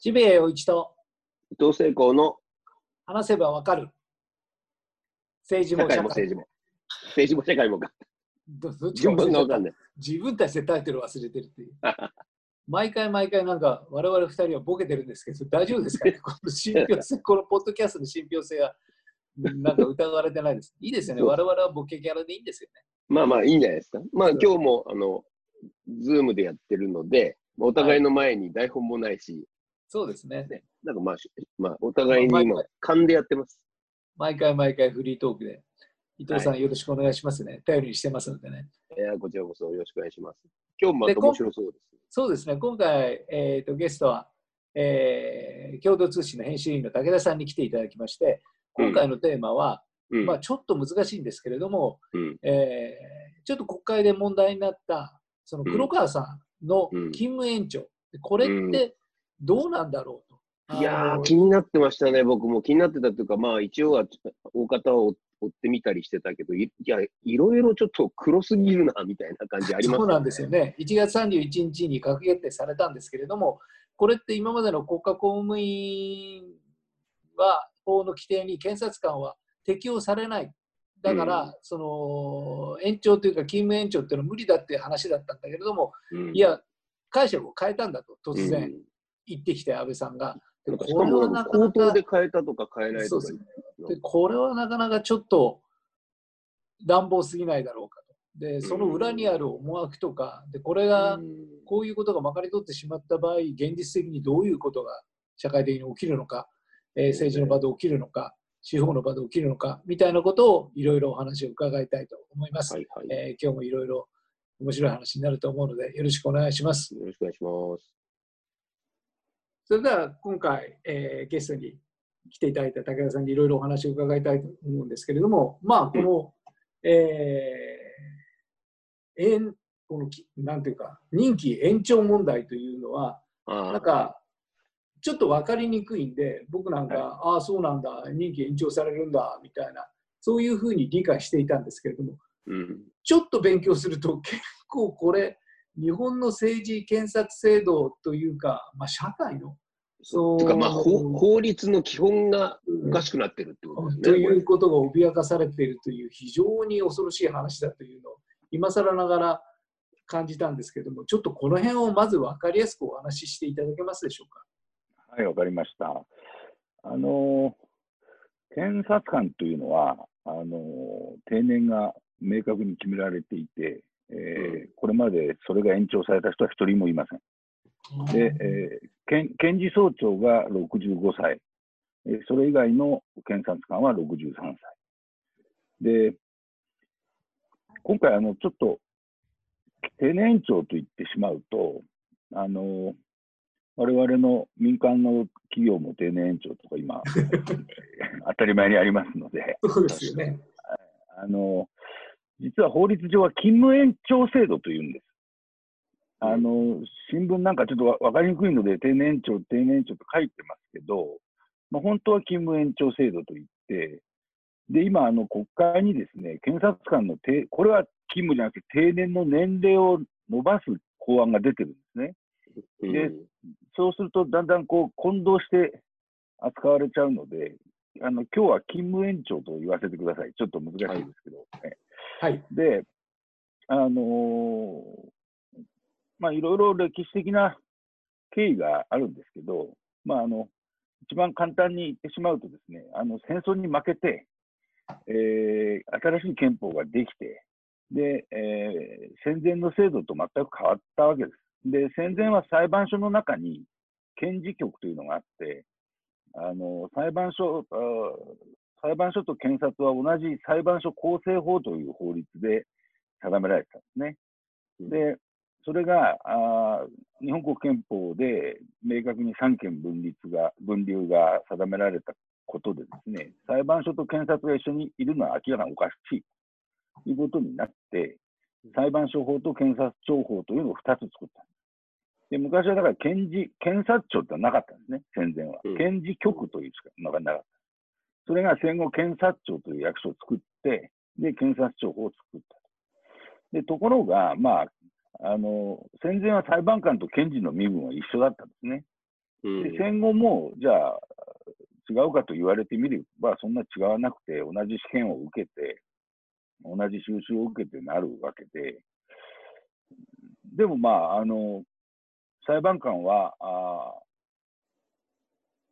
ジビエ陽一と伊藤聖光の話せばわかる。政治も社会も政治も。政治も社会もか。どどっちか順わかんない。自分たちでタイトル忘れてるっていう。毎回毎回なんか我々二人はボケてるんですけど、大丈夫ですかね？この信憑性、このポッドキャストの信憑性はなんか疑われてないです。いいですよね。我々はボケキャラでいいんですよね。まあまあいいんじゃないですか。まあ今日も、あの、ズームでやってるので、お互いの前に台本もないし、そうですね。ね、なんかまあ、しまあ、お互いに今勘でやってます。毎回毎回フリートークで。伊藤さんよろしくお願いしますね。頼りにしてますのでね。えーこちらこそよろしくお願いします。今日もまでた面白そうです。そうですね、今回、えー、とゲストは、えー共同通信の編集員の武田さんに来ていただきまして、今回のテーマは、うん。まあ、ちょっと難しいんですけれども、うん。えーちょっと国会で問題になった、その黒川さんのうん勤務延長、これってどうなんだろうと。いやー、気になってましたね、僕も。気になってたというか、まあ一応は大方を追ってみたりしてたけど、いいや、いろいろちょっと黒すぎるな、みたいな感じありますそうなんですよね。1月31日に閣議決定されたんですけれども、これって今までの国家公務員は、法の規定に検察官は適用されない。だから、うんその延長というか、勤務延長っていうのは無理だっていう話だったんだけれども、うんいや、解釈を変えたんだと、突然うん言ってきて、安倍さんが。でこれはなかなか口頭で変えたとか変えないとかでこれはなかなかちょっと乱暴すぎないだろうかと。で、その裏にある思惑とか、でこれがうんこういうことがまかり通ってしまった場合、現実的にどういうことが社会的に起きるのか、えー政治の場で起きるのか、司法の場で起きるのか、みたいなことをいろいろお話を伺いたいと思います。はいはい。えー今日もいろいろ面白い話になると思うので、よろしくお願いします。よろしくお願いします。それでは今回、えーゲストに来ていただいた武田さんにいろいろお話を伺いたいと思うんですけれども、まあ、この、えー延このきなんていうか、任期延長問題というのは、なんか、ちょっと分かりにくいんで、僕なんか、ああ、そうなんだ、任期延長されるんだ、みたいな、そういうふうに理解していたんですけれども、うん。ちょっと勉強すると、結構これ、日本の政治検察制度というか、まあ、社会の、そうてか、まあ、法法律の基本がおかしくなってるってことですね。ということが脅かされているという非常に恐ろしい話だというのを今更ながら感じたんですけどもちょっとこの辺をまず分かりやすくお話ししていただけますでしょうか。はい、わかりました。あの、検察官というのは、あの、定年が明確に決められていて、えーこれまでそれが延長された人は一人もいません。で、えー検検事総長が65歳、えーそれ以外の検察官は63歳。で、今回、あの、ちょっと、定年延長と言ってしまうと、あの、我々の民間の企業も定年延長とか今、当たり前にありますので、そうですよね。あの、実は法律上は勤務延長制度というんです。あの、新聞なんかちょっとわわかりにくいので、定年延長、定年延長と書いてますけど、まあ、本当は勤務延長制度といって、で、今、あの、国会にですね、検察官の定、これは勤務じゃなくて定年の年齢を伸ばす法案が出てるんですね。うんでそうすると、だんだんこう混同して扱われちゃうので、あの今日は勤務延長と言わせてください。ちょっと難しいですけど。ねはい。で、あのーまあ、いろいろ歴史的な経緯があるんですけど、まあ、あの、一番簡単に言ってしまうとですね、あの、戦争に負けて、えー新しい憲法ができて、で、えー戦前の制度と全く変わったわけです。で、戦前は裁判所の中に検事局というのがあって、あの、裁判所、裁判所と検察は同じ裁判所構成法という法律で定められてたんですね。で、それが、あー日本国憲法で明確に三権分立が、分流が定められたことでですね、裁判所と検察が一緒にいるのは明らかにおかしいということになって、裁判所法と検察庁法というのを2つ作ったんで昔はだから検事、検察庁ってのはなかったんですね、戦前はうん。検事局というのがなかった。それが戦後検察庁という役所を作って、で、検察庁法を作ったと。で、ところが、まあ、あの、戦前は裁判官と検事の身分は一緒だったんですね。うん。で戦後も、じゃあ、違うかと言われてみれば、そんな違わなくて、同じ試験を受けて、同じ収集を受けてなるわけで、でもまあ、あの、裁判官は、あー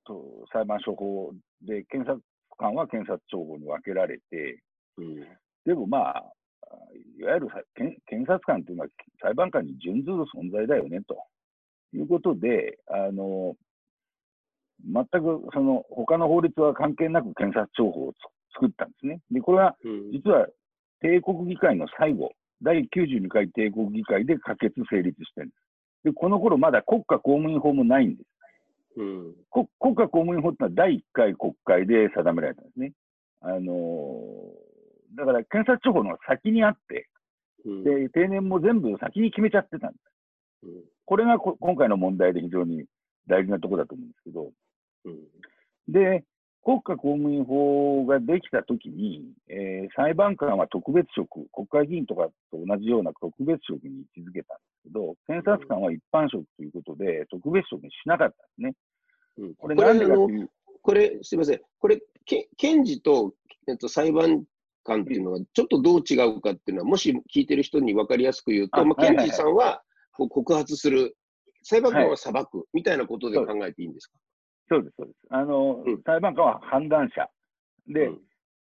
と裁判所法で、検察官は検察庁法に分けられて、うん。でもまあ、いわゆるさ検検察官というのは裁判官に準ずる存在だよねということで、あの全くその他の法律は関係なく検察庁法をつ作ったんですね。で、これはうん実は帝国議会の最後、第92回帝国議会で可決成立してるんです。で、この頃まだ国家公務員法もないんです。うんこ国家公務員法ってのは第1回国会で定められたんですね。あのーだから検察庁法の先にあって、うん。で、定年も全部先に決めちゃってたんです。うん。これがこ今回の問題で非常に大事なところだと思うんですけど、うん。で、国家公務員法ができたときに、えー裁判官は特別職、国会議員とかと同じような特別職に位置づけたんですけど、検察官は一般職ということで、特別職にしなかったんですね。うん。これなんでかあのという、これ、すみません、これ、け検事と、えっと、裁判官っていうのは、ちょっとどう違うかっていうのは、もし聞いてる人に分かりやすく言うと、まあ、あはいはいはい検事さんはこう告発する、裁判官は裁くみたいなことで考えていいんですか？そうです、そうです。あの、うん裁判官は判断者。で、うん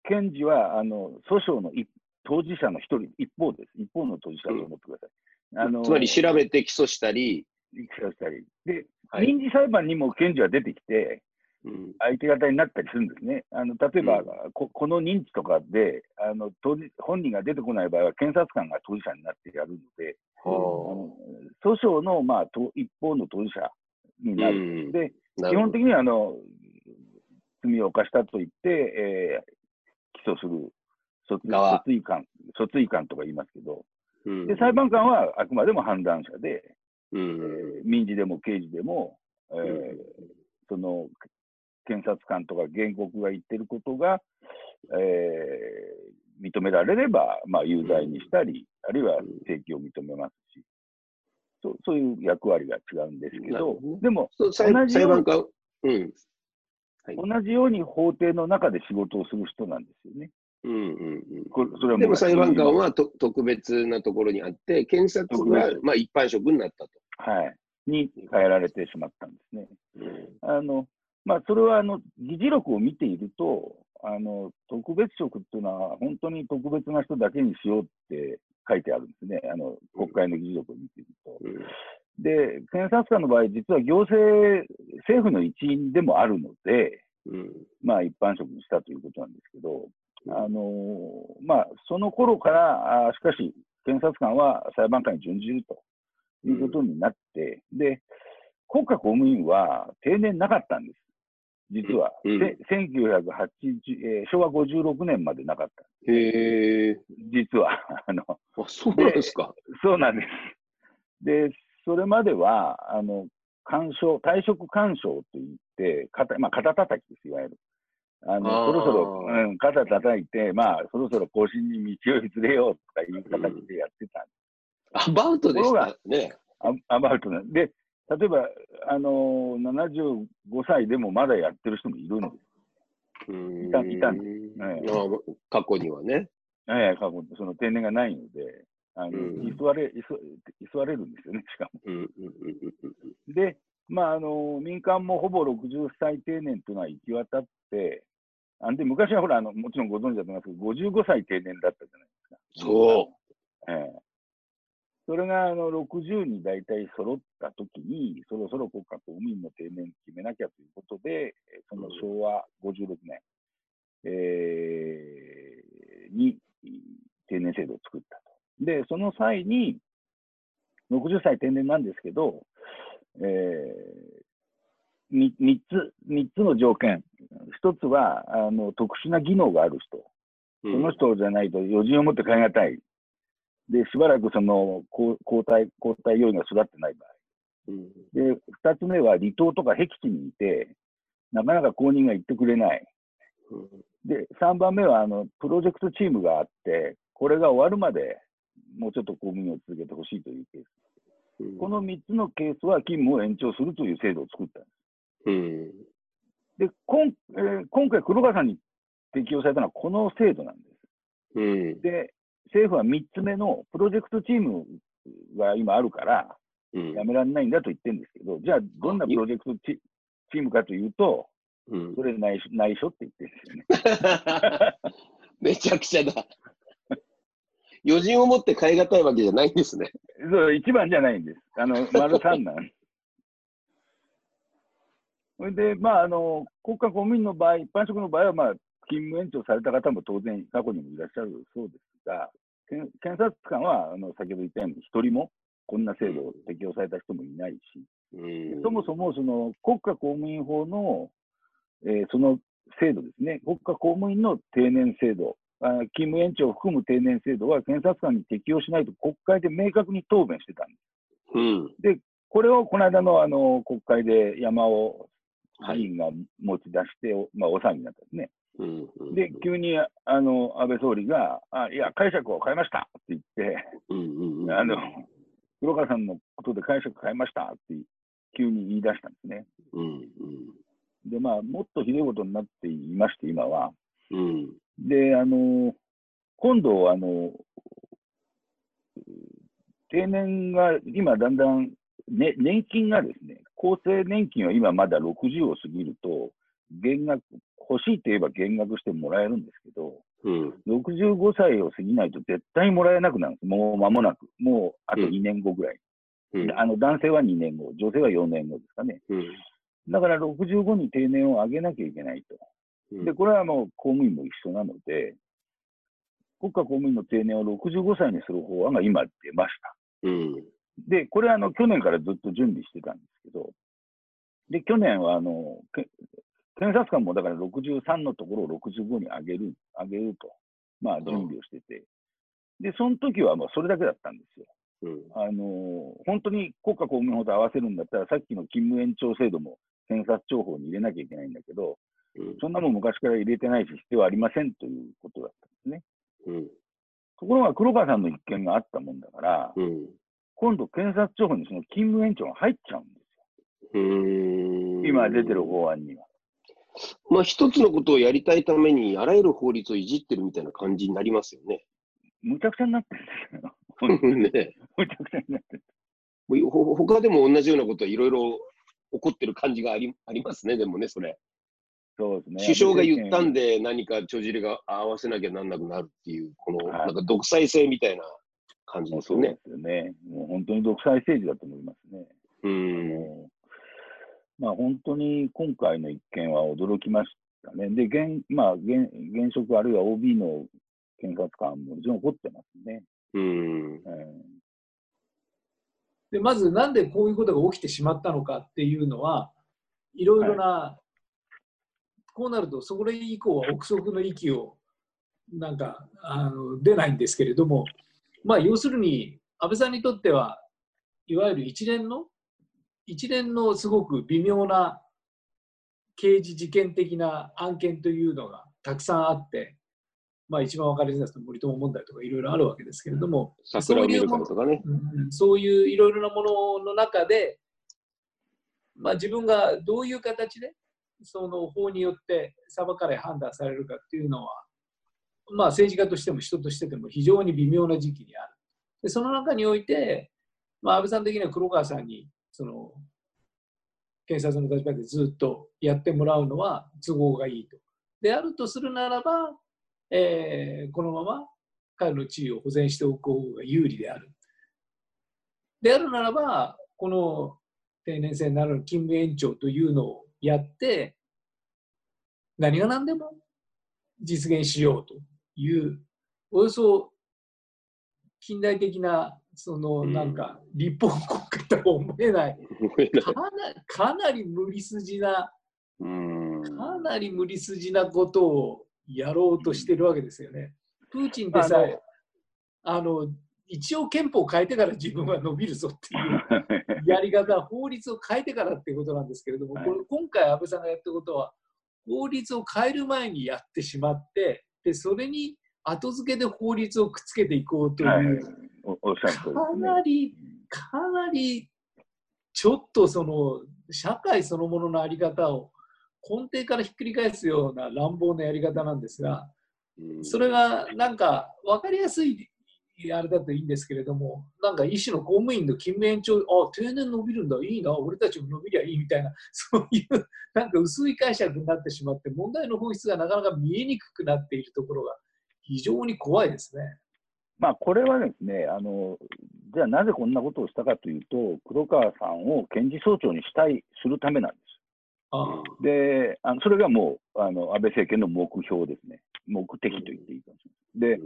検事は、あの、訴訟の一当事者の一人、一方です。一方の当事者と思ってください。あのつまり調べて起訴したり、起訴したり。で、はい民事裁判にも検事は出てきて、うん相手方になったりするんですね。あの例えば、うん。こ、この認知とかであの当事本人が出てこない場合は、検察官が当事者になってやるので、訴訟の、まあ、と一方の当事者になる。うん。で、基本的にはあの罪を犯したと言って、えー起訴する訴追官、訴追官とか言いますけど、うんで裁判官はあくまでも判断者で、うんえー民事でも刑事でも、えーうん。その検察官とか原告が言ってることが、えー認められれば、まあ、有罪にしたり、あるいは請求を認めますし、そうそういう役割が違うんですけどどね、でも同じように裁判官、うん。同じように法廷の中で仕事をする人なんですよね。うんうんうん。これそれはでも裁判官は、はと特別なところにあって、検察は特別。まあ一般職になったと。はい、に変えられてしまったんですね。あのまあ、それはあの議事録を見ているとあの、特別職っていうのは、本当に特別な人だけにしようって書いてあるんですね、あの国会の議事録を見ていると。うんで、検察官の場合、実は行政、政府の一員でもあるので、うんまあ、一般職にしたということなんですけど、あのまあ、その頃から、あしかし、検察官は裁判官に準じるということになって、で、国家公務員は定年なかったんです。実は、うんせ1980えー昭和56年までなかった。へえ、実は。あのあ、そうなんですか。そうなんです。で、それまでは、あの、干渉、退職干渉といって、肩、まあ、肩叩きです、いわゆる。あの、そろそろ、うん、肩叩いて、まあ、そろそろ更新に道を譲れようとかいう形でやってたんです。アバウトでしたね。アアバウトな。で、例えば、あの75歳でもまだやってる人もいるんです。うんいたいたんあ過去にはね。ええ過去その定年がないので、あの、うん居座れ、居座れるんですよね、しかも。で、まあ、あの民間もほぼ60歳定年というのは行き渡って、あんで昔はほらあの、もちろんご存知だと思いますけど、55歳定年だったじゃないですか。そう。ええそれがあの60に大体揃ったときに、そろそろ国家公務員の定年決めなきゃということで、えーその昭和56年、えーに定年制度を作ったと。で、その際に、60歳定年なんですけど、えー、3, 三つ、三つの条件。一つは、あの、特殊な技能がある人。その人じゃないと余人を持って変え難い。で、しばらくその交交代、交代要員が育ってない場合。うんで、二つ目は離島とか僻地にいて、なかなか公認が行ってくれない。うんで、三番目は、あの、プロジェクトチームがあって、これが終わるまでもうちょっと公務員を続けてほしいというケース。うんこの三つのケースは勤務を延長するという制度を作ったんです。うん。で、今えー今回、黒川さんに適用されたのはこの制度なんです。うん。で、政府は3つ目のプロジェクトチームが今あるから、うんやめられないんだと言ってるんですけど、じゃあ、どんなプロジェクトチチームかというと、うんそれ内緒内緒って言ってるんですよね。めちゃくちゃだ。余人を持って変え難いわけじゃないんですね。そう、一番じゃないんです。あの、丸三なん。それで、まあ、あの、国家公務員の場合、一般職の場合は、まあ、勤務延長された方も当然過去にもいらっしゃるそうですが、検察官は、あの、先ほど言ったように、一人もこんな制度を適用された人もいないし、うん。そもそもその国家公務員法の、えーその制度ですね、国家公務員の定年制度、あ勤務延長を含む定年制度は検察官に適用しないと国会で明確に答弁してたんです。うん。これをこの間のあの国会で山尾はい。議員が持ち出して、おまあ、お騒ぎになったんですね。で、急にあの安倍総理が、あいや、解釈を変えましたって言って。あの黒川さんのことで解釈変えましたって急に言い出したんですね。うんで、まあ、もっとひどいことになっていまして、今は。で、あの、今度、あの、定年が今だんだん、ね、年金がですね、厚生年金は今まだ60を過ぎると、減額、欲しいと言えば減額してもらえるんですけど、うん。65歳を過ぎないと絶対もらえなくなるんです。もう間もなく。もうあとうん2年後ぐらい。うん。あの男性は2年後、女性は4年後ですかね。うん。だから65に定年を上げなきゃいけないと。うんで、これはもう公務員も一緒なので、国家公務員の定年を65歳にする法案が今出ました。うん。で、これはあの去年からずっと準備してたんですけど、で、去年はあのけ検察官もだから63のところを65に上げる、上げると、まあ準備をしてて、で、その時はまあそれだけだったんですよ。うん。あの本当に国家公務員法と合わせるんだったら、さっきの勤務延長制度も検察庁法に入れなきゃいけないんだけど、うん。そんなもん昔から入れてないし、必要ありませんということだったんですね。うん。ところが黒川さんの一件があったもんだから、うん。今度検察庁法にその勤務延長が入っちゃうんですうん。よ。今出てる法案には。まあ、一つのことをやりたいために、あらゆる法律をいじってるみたいな感じになりますよね。むちゃくちゃになってるんですよ。ね。むちゃくちゃになってる。もうほ他でも同じようなことはいろいろ起こってる感じがありありますね、でもね、それ。そうですね。首相が言ったんで。で、何か帳尻が合わせなきゃなんなくなるっていう、この、はいなんか独裁性みたいな感じですよね。そうですよね。もう本当に独裁政治だと思いますね。うん。まあ、本当に今回の一件は驚きましたね。で、現,、まあ、現現職あるいは OB の検察官も非常に怒ってますね。うん。えーでまずなんでこういうことが起きてしまったのかっていうのはいろいろな、こうなるとそれ以降は憶測の域をなんかあの出ないんですけれども、まあ、要するに安倍さんにとってはいわゆる一連の一連のすごく微妙な刑事事件的な案件というのがたくさんあって、まあ、一番分かりやすいのは森友問題とかいろいろあるわけですけれども、桜を見るからとかね。うんそういういろいろなものの中で、まあ、自分がどういう形でその法によって裁かれ判断されるかっていうのは、まあ、政治家としても人としてでも非常に微妙な時期にある。でその中において、まあ、安倍さん的には黒川さんにその検察の立場でずっとやってもらうのは都合がいいと。であるとするならば、えーこのまま彼の地位を保全しておく方が有利である。であるならば、この定年制なる勤務延長というのをやって、何が何でも実現しようという、およそ近代的な、そのうん。なんか立法国家とは思えない、かなかなり無理筋な、うん。かなり無理筋なことをやろうとしてるわけですよね。プーチンでさえ、あの一応憲法を変えてから自分は伸びるぞっていう やり方、法律を変えてからっていうことなんですけれども、はい。これ今回安倍さんがやったことは、法律を変える前にやってしまって、でそれに後付けで法律をくっつけていこうという、はいおおっしゃるかなりかなりちょっとその社会そのものの在り方を根底からひっくり返すような乱暴なやり方なんですが、それがなんか分かりやすいあれだといいんですけれども、なんか一種の公務員の勤務延長、あ定年伸びるんだ、いいな、俺たちも伸びりゃいいみたいな、そういう なんか薄い解釈になってしまって、問題の本質がなかなか見えにくくなっているところが非常に怖いですね。まあ、これはですねあの、じゃあなぜこんなことをしたかというと、黒川さんを検事総長にしたい、するためなんです。あであのそれがもうあの安倍政権の目標ですね、目的と言っていいかもしれない。で、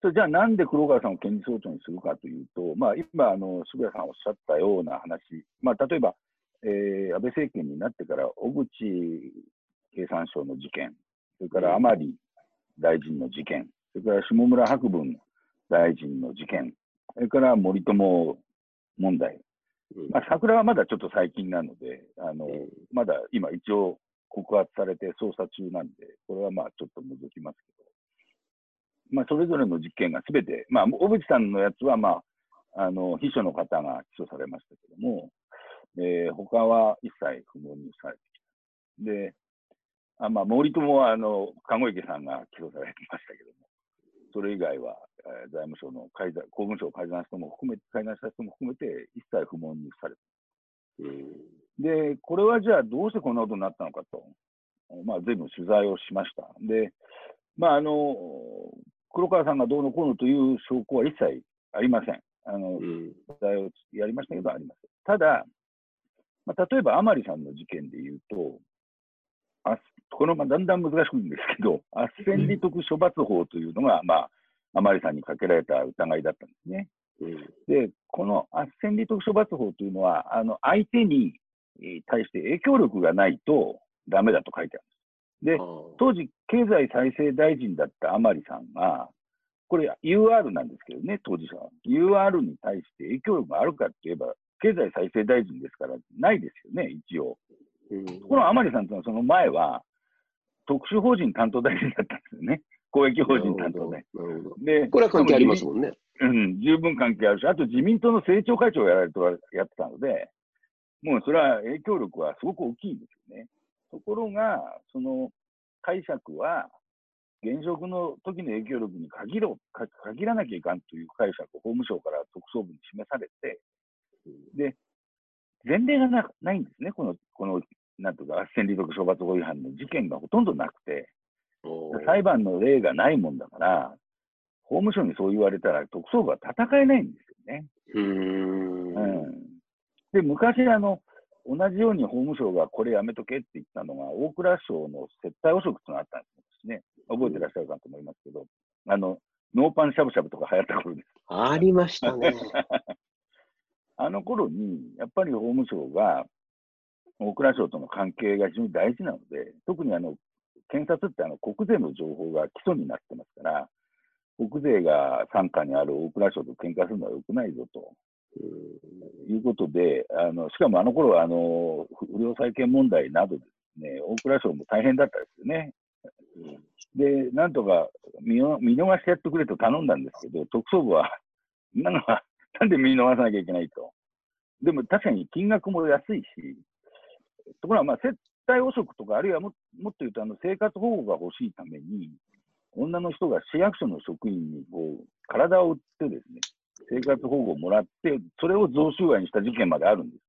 それじゃあなんで黒川さんを検事総長にするかというと、まあ、今あの、渋谷さんおっしゃったような話、まあ、例えば、えー、安倍政権になってから小渕経産省の事件、それから甘利大臣の事件、それから下村博文大臣の事件、それから森友問題、まあ、桜はまだちょっと最近なので、あのまだ今、一応告発されて捜査中なんで、これはまあちょっと除きますけど、まあ、それぞれの実験がすべて、まあ、小渕さんのやつは、まあ、あの秘書の方が起訴されましたけども、えー、他は一切不問にされてきた。で、あまあ、森友はあの籠池さんが起訴されてましたけども、それ以外は、えー、財務省の改ざ公文書を改ざんした人も含めて、改ざんした人も含めて、一切不問にされて、で、これはじゃあどうしてこんなことになったのかと、まあ、随分取材をしました。で、まあ、あの、黒川さんがどうのこうのという証拠は一切ありません。あの、取材をやりましたけど、ありません。ただ、まあ、例えば甘利さんの事件でいうと、あこのまだんだん難しくんですけど、斡旋利得処罰法というのが、まあ、甘利さんにかけられた疑いだったんですね。で、この斡旋利得処罰法というのは、あの相手に対して影響力がないとダメだと書いてあるんです。で、当時、経済再生大臣だった甘利さんが、これ UR なんですけどね、当事者は。UR に対して影響力があるかって言えば、経済再生大臣ですから、ないですよね、一応。この甘利さんというのは、その前は、特殊法人担当大臣だったんですよね。公益法人担当で。で、これは関係ありますもんね。うん、十分関係あるし、あと自民党の政調会長をやられてやってたので、もうそれは影響力はすごく大きいんですよね。ところが、その解釈は、現職の時の影響力に限ろ限らなきゃいかんという解釈を法務省から特捜部に示されて、で、前例がなないんですね、この、この、なんとか、斡旋利得処罰法違反の事件がほとんどなくて、裁判の例がないもんだから、法務省にそう言われたら、特捜部は戦えないんですよね。うん、で、昔あの、同じように法務省がこれやめとけって言ったのが、大蔵省の接待汚職ってのがあったんですね。覚えてらっしゃるかと思いますけど、あの、ノーパンしゃぶしゃぶとか流行った頃です。ありましたね。あの頃に、やっぱり法務省が、大蔵省との関係が非常に大事なので、特にあの検察ってあの国税の情報が基礎になってますから、国税が傘下にある大蔵省と喧嘩するのはよくないぞと。いうことで、あのしかもあの頃はあの不良債権問題などですね、大蔵省も大変だったですよね。で、なんとか見見逃してやってくれと頼んだんですけど、特捜部は、なのは、なんで見逃さなきゃいけないと。でも確かに金額も安いし、ところがまあ接待汚職とか、あるいはももっと言うとあの生活保護が欲しいために、女の人が市役所の職員にこう体を売ってですね、生活保護をもらって、それを贈収賄にした事件まであるんです。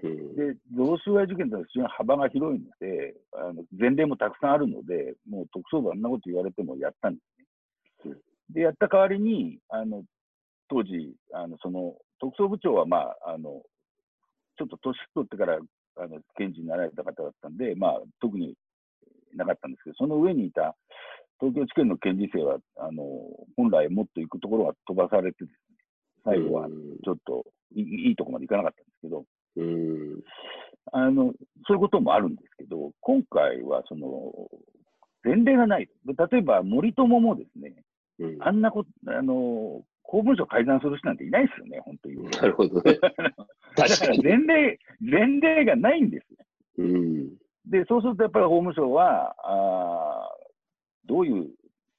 で、贈収賄事件というのは非常に幅が広いので、あの前例もたくさんあるので、もう特捜部あんなこと言われてもやったんですね。で、やった代わりに、あの当時、あのその特捜部長は、まあ、あのちょっと年取ってからあの検事になられた方だったんで、まあ、特になかったんですけど、その上にいた東京地検の検事生は、あの本来もっと行くところは飛ばされてね、最後はちょっといいいとこまでいかなかったんですけど、うん。あのそういうこともあるんですけど、今回はその前例がない。例えば森友もですね、うん、あんなこと、あの、公文書改ざんする人なんていないですよね、本当に。なるほどね。だから前例、前例がないんです。うん、で、そうするとやっぱり法務省は、あどういう、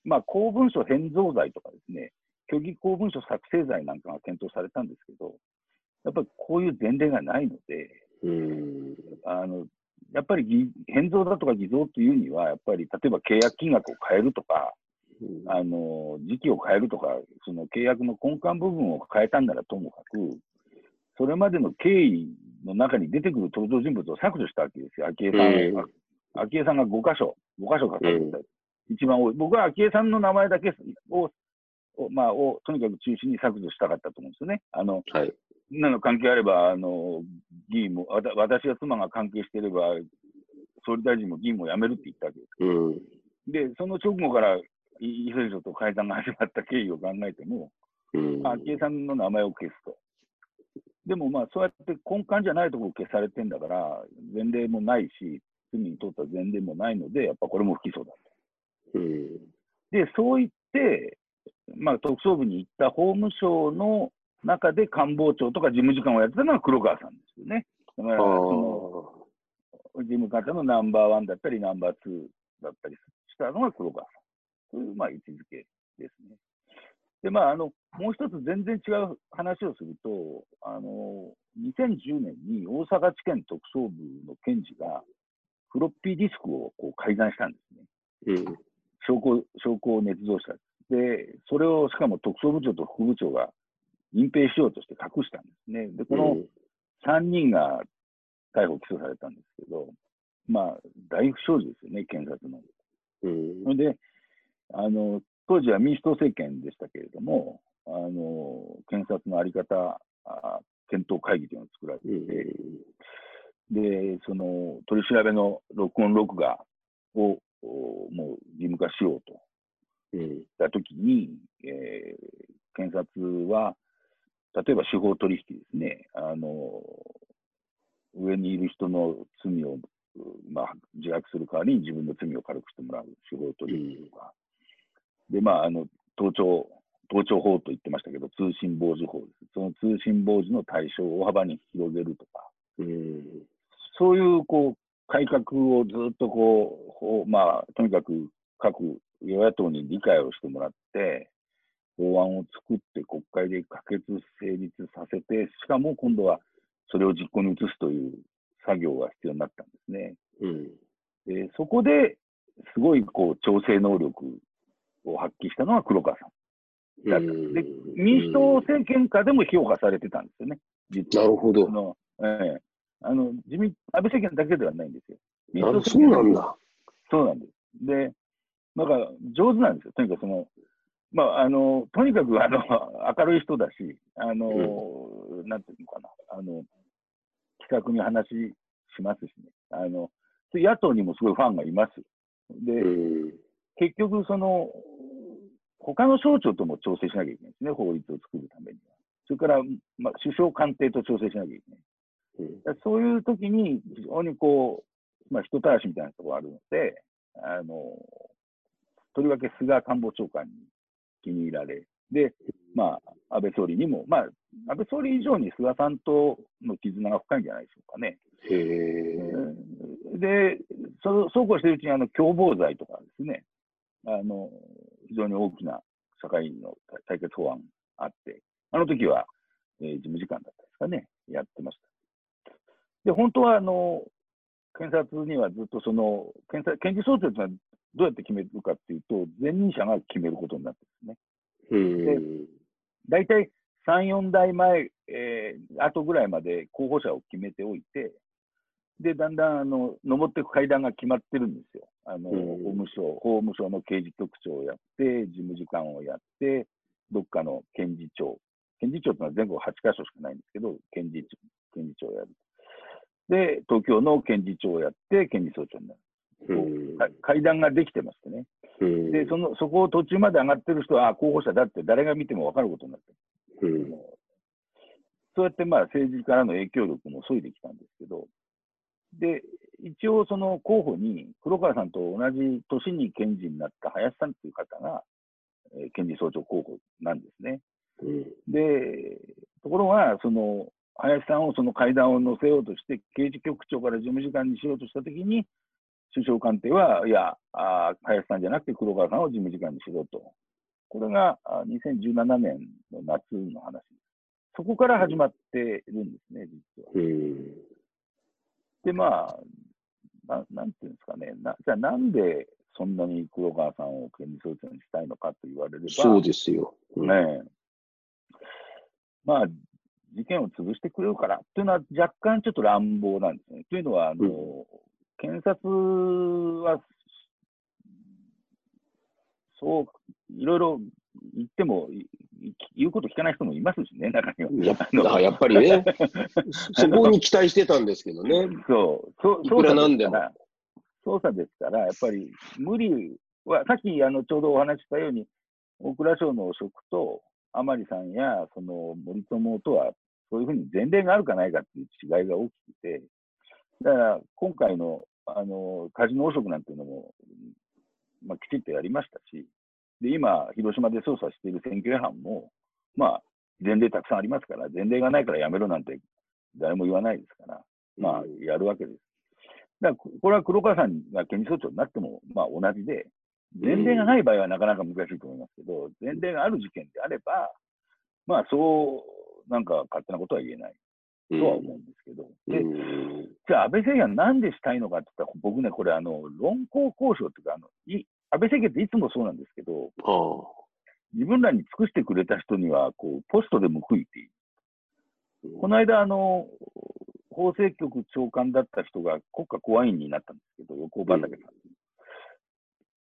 まあ、公文書変造罪とかですね、虚偽公文書作成罪なんかが検討されたんですけど、やっぱりこういう前例がないので、うん。あのやっぱり偽変造だとか偽造というには、やっぱり例えば契約金額を変えるとか、あの時期を変えるとか、その契約の根幹部分を変えたんならともかく、それまでの経緯の中に出てくる登場人物を削除したわけですよ、昭恵さんうんが。昭恵さんが5箇所、5箇所かかった、一番多い。僕は昭恵さんの名前だけを、をまあ、をとにかく中心に削除したかったと思うんですよね。あのはい。なの関係あれば、あの議員も、わた私や妻が関係していれば、総理大臣も議員も辞めるって言ったわけです。うん。で、その直後から、い伊勢省と会談が始まった経緯を考えても、昭恵さんの名前を消すと。でもまあ、そうやって根幹じゃないところを消されてんだから、前例もないし、罪に問った前例もないので、やっぱこれも不起訴だと。うん。で、そう言って、まあ、特捜部に行った法務省の中で官房長とか事務次官をやってたのは黒川さんですよね。だから、あそのあ。事務方のナンバーワンだったり、ナンバーツーだったりしたのが黒川さん。という、まあ、位置づけですね。で、まあ、あの、もう一つ全然違う話をすると、あの、2010年に大阪地検特捜部の検事が、フロッピーディスクをこう改ざんしたんですね。うん。証拠、証拠を捏造した。で、それをしかも特捜部長と副部長が隠蔽しようとして隠したんですね。で、この3人が逮捕・起訴されたんですけど、まあ、大不祥事ですよね、検察の。で、あの、当時は民主党政権でしたけれども、あの、検察のあり方、あ検討会議というのを作られてで、その取り調べの録音・録画をおもう義務化しようと。うん。言ったときに、えー検察は、例えば司法取引ですね、あの上にいる人の罪を、うまあ、自白する代わりに自分の罪を軽くしてもらう司法取引とか、で、まあ、あの盗聴、盗聴法と言ってましたけど、通信傍受法です。その通信傍受の対象を大幅に広げるとか、うん。そういうこう改革をずっとこうまあ、とにかく各与野党に理解をしてもらって、法案を作って国会で可決成立させて、しかも今度はそれを実行に移すという作業が必要になったんですね。うん。でそこですごいこう調整能力を発揮したのは黒川さん。だったんで民主党政権下でも評価されてたんですよね、実は。なるほどあ。のええあの自民安倍政権だけではないんですよ。民主党政権なんだ。そうなんです。で、なんか上手なんですよ。とにかくその、まあ、あの、とにかくあの明るい人だし、あの、なんていうのかな、あの、気さくに話しますしね。あの、野党にもすごいファンがいます。で、うん。結局、その、他の省庁とも調整しなきゃいけないですね、法律を作るためには。それから、まあ、首相官邸と調整しなきゃいけない。うんそういう時に、非常にこう、まあ、人たらしみたいなところがあるので、あの、とりわけ菅官房長官に気に入られ、で、まあ、安倍総理にも、まあ、安倍総理以上に菅さんとの絆が深いんじゃないでしょうかね。へえ。で、そそうこうしてるうちに、あの、共謀罪とかですね、あの、非常に大きな社会の対決法案あって、あの時は、えー事務次官だったですかね、やってました。で、本当は、あの、検察にはずっとその、検察検事総長というのはどうやって決めるかっていうと、前任者が決めることになってですね。うん。大体3、4代前、えー後ぐらいまで候補者を決めておいて、で、だんだん、あの、登っていく階段が決まってるんですよ。あの、うん法務省、法務省の刑事局長をやって、事務次官をやって、どっかの検事長。検事長ってのは全国8カ所しかないんですけど、検事長、検事長をやる。で、東京の検事長をやって、検事総長になる。うんか階段ができてましてね。うんで、その、そこを途中まで上がってる人は、あ候補者だって誰が見ても分かることになってる。うんそうやってまあ政治からの影響力も削いできたんですけど、で、一応その候補に、黒川さんと同じ年に検事になった林さんという方が、えー検事総長候補なんですね。うんで、ところが、その、林さんをその階段を乗せようとして、刑事局長から事務次官にしようとしたときに、首相官邸は、いやあー、林さんじゃなくて黒川さんを事務次官にしろと。これがあ2017年の夏の話です。そこから始まってるんですね、実は。うん。で、まあ、ななんていうんですかね、なじゃあなんでそんなに黒川さんを検事総長にしたいのかと言われれば、そうですよ。うんねえまあ、事件を潰してくれるからというのは若干ちょっと乱暴なんですね。というのは、あのう検察は、そう、いろいろ言っても、言うこと聞かない人もいますしね、中には。ややっぱりね、そこに期待してたんですけどね。そう、そういくらなんでも捜査ですから、やっぱり無理は、さっきあのちょうどお話ししたように、大蔵省の職と甘利さんやその森友とは、そういうふうに前例があるかないかっていう違いが大きくて、だから今回のあのカジノ汚職なんていうのも、まあ、きちっとやりましたし、で今、広島で捜査している選挙違反も、まあ、前例たくさんありますから、前例がないからやめろなんて誰も言わないですから、まあ、やるわけです。だから、ここれは黒川さんが検事総長になっても、まあ、同じで、前例がない場合はなかなか難しいと思いますけど、前例がある事件であれば、まあ、そう、なんか勝手なことは言えないとは思うんですけど、でうん。じゃあ、安倍政権はなんでしたいのかって言ったら、僕ね、これ、あの論功交渉っていうかあのい、安倍政権っていつもそうなんですけど、あ自分らに尽くしてくれた人にはこうポストで報いていい。あこの間、あの法制局長官だった人が国家公安委員になったんですけど、横尾畑さん。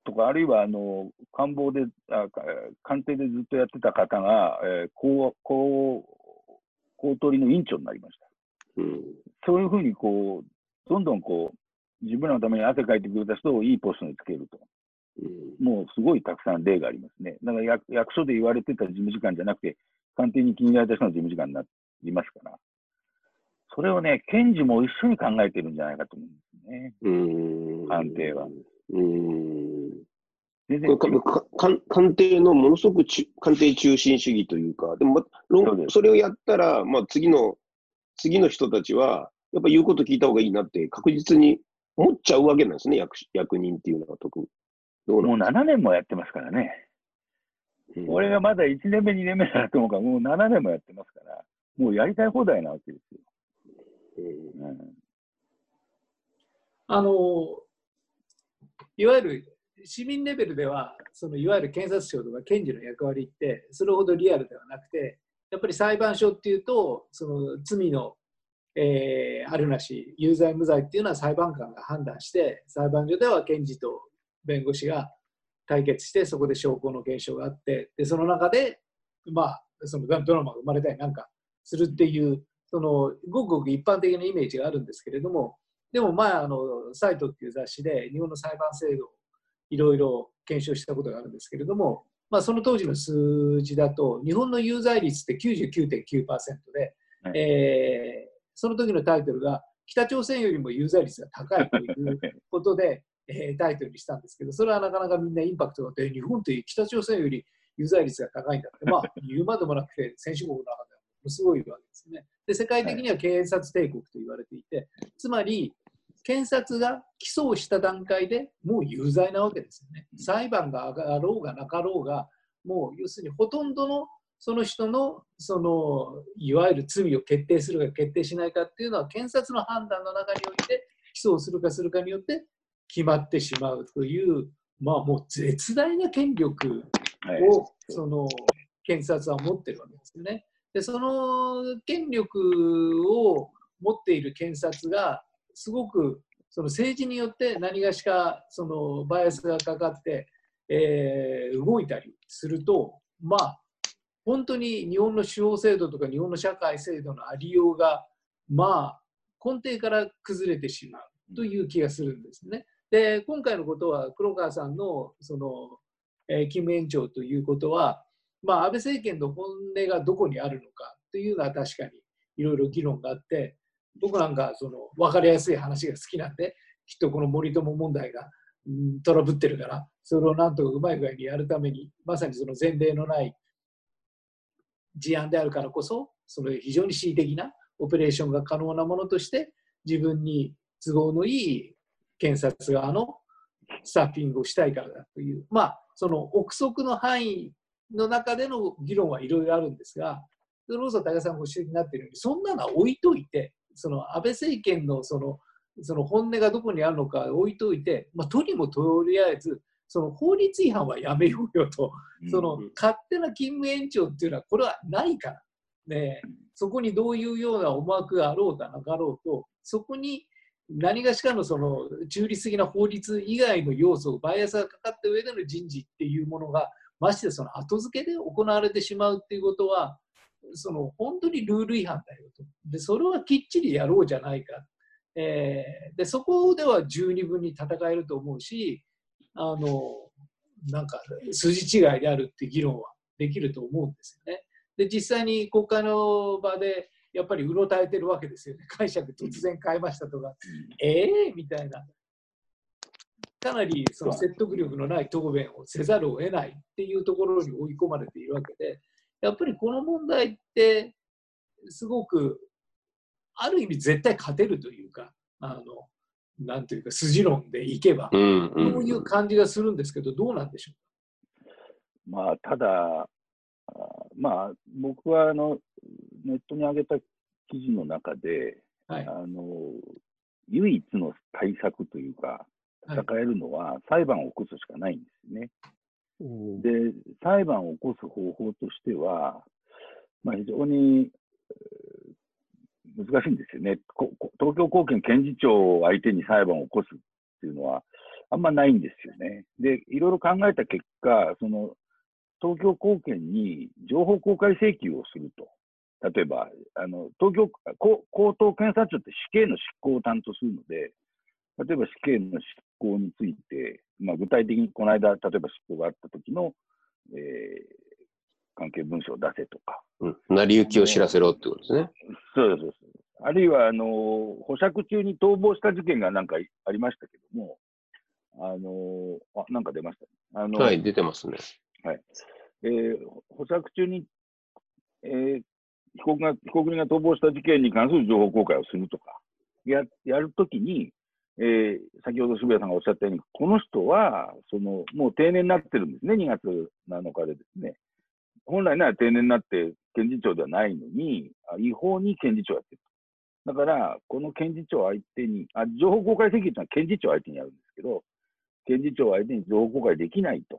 とか、あるいはあの官房であ、か官邸でずっとやってた方が、えー公公公取の委員長になりました。うんそういうふうにこう、どんどんこう、自分らのために汗かいてくれた人をいいポストにつけると。うんもうすごいたくさん例がありますね。だから役役所で言われてた事務次官じゃなくて、官邸に気に入られた人の事務次官になりますから、それをね、検事も一緒に考えてるんじゃないかと思うんですね。うん官邸は。うん全然これかか官官邸のものすごくち官邸中心主義というか、でも、まそれをやったら、まあ、次の、次の人たちは、やっぱ言うこと聞いた方がいいなって確実に思っちゃうわけなんですね、役役人っていうのは特に。もうなん7年もやってますからね。うん俺がまだ1年目、2年目だと思うから、もう7年もやってますから、もうやりたい放題なわけですよ。うんうんあのいわゆる市民レベルではそのいわゆる検察庁とか検事の役割ってそれほどリアルではなくてやっぱり裁判所っていうとその罪の、えーあるなし有罪無罪っていうのは裁判官が判断して裁判所では検事と弁護士が対決してそこで証拠の検証があってでその中でまあそのドラマが生まれたりなんかするっていうそのごくごく一般的なイメージがあるんですけれどもでも前あのサイトっていう雑誌で日本の裁判制度をいろいろ検証したことがあるんですけれども、まあ、その当時の数字だと日本の有罪率って99.9%で、はい。えーその時のタイトルが北朝鮮よりも有罪率が高いということで、えータイトルにしたんですけどそれはなかなかみんなインパクトがあって日本って北朝鮮より有罪率が高いんだって、まあ、言うまでもなくて先進国の中ではものすごいわけですね。で世界的には検察帝国と言われていて、つまり検察が起訴をした段階でもう有罪なわけですよね。裁判が上がろうがなかろうが、もう要するにほとんどのその人のそのいわゆる罪を決定するか決定しないかっていうのは検察の判断の中において起訴をするかするかによって決まってしまうという、まあもう絶大な権力はいをその検察は持ってるわけですよね。でその権力を持っている検察がすごくその政治によって何がしかそのバイアスがかかって、えー動いたりするとまあ本当に日本の司法制度とか日本の社会制度のありようがまあ根底から崩れてしまうという気がするんですね。で今回のことは黒川さんのそのえー、金園長ということは、まあ、安倍政権の本音がどこにあるのかというのは確かにいろいろ議論があって僕なんかその分かりやすい話が好きなんできっとこの森友問題が、うん、トラブってるからそれをなんとかうまい具合にやるためにまさにその前例のない事案であるからこそその非常に恣意的なオペレーションが可能なものとして自分に都合のいい検察側のスタッフィングをしたいからだという、まあ、その憶測の範囲の中での議論はいろいろあるんですが、それこそ高さんご指摘になっているように、そんなのは置いといて、その安倍政権のそのその本音がどこにあるのか置いといて、まあ、とにもとりあえず、その法律違反はやめようよと、その勝手な勤務延長っていうのは、これはないから、ね、そこにどういうような思惑があろうかなかろうと、そこに何がしかのその中立的な法律以外の要素、バイアスがかかった上での人事っていうものが、ましてその後付けで行われてしまうっていうことは、その本当にルール違反だよと。で、それはきっちりやろうじゃないか。えー、で、そこでは十二分に戦えると思うし、あの、なんか筋違いであるって議論はできると思うんですよね。で、実際に国会の場で、やっぱりうろたえてるわけですよね。解釈突然変えましたとか、ええー、みたいな。かなりその説得力のない答弁をせざるを得ないっていうところに追い込まれているわけで、やっぱりこの問題ってすごくある意味絶対勝てるというか、あのなんというか筋論でいけば、そういう感じがするんですけど、どうなんでしょうまあ、ただ、まあ、僕はあのネットに上げた記事の中で、はい、あの唯一の対策というか、戦えるのは裁判を起こすしかないんですね。で、裁判を起こす方法としては、まあ、非常に難しいんですよね。東京高検検事長を相手に裁判を起こすっていうのは、あんまないんですよね。で、いろいろ考えた結果、その東京高検に情報公開請求をすると。例えば、あの東京高等検察庁って死刑の執行を担当するので、例えば死刑の執行について、まあ、具体的にこの間、例えば執行があった時の、えー、関係文書を出せとか。うん、成り行きを知らせろってことですね。そうです。あるいは、あの、保釈中に逃亡した事件がなんかありましたけども、あの、あ、なんか出ましたね。あのはい、出てますね。はい。えー、保釈中に、えー、被告が、被告人が逃亡した事件に関する情報公開をするとか、や、やるときに、えー、先ほど渋谷さんがおっしゃったように、この人は、その、もう定年になってるんですね、2月7日でですね。本来なら定年になって検事長ではないのに、違法に検事長やってるだから、この検事長相手に、あ情報公開責任というのは検事長相手にやるんですけど、検事長相手に情報公開できないと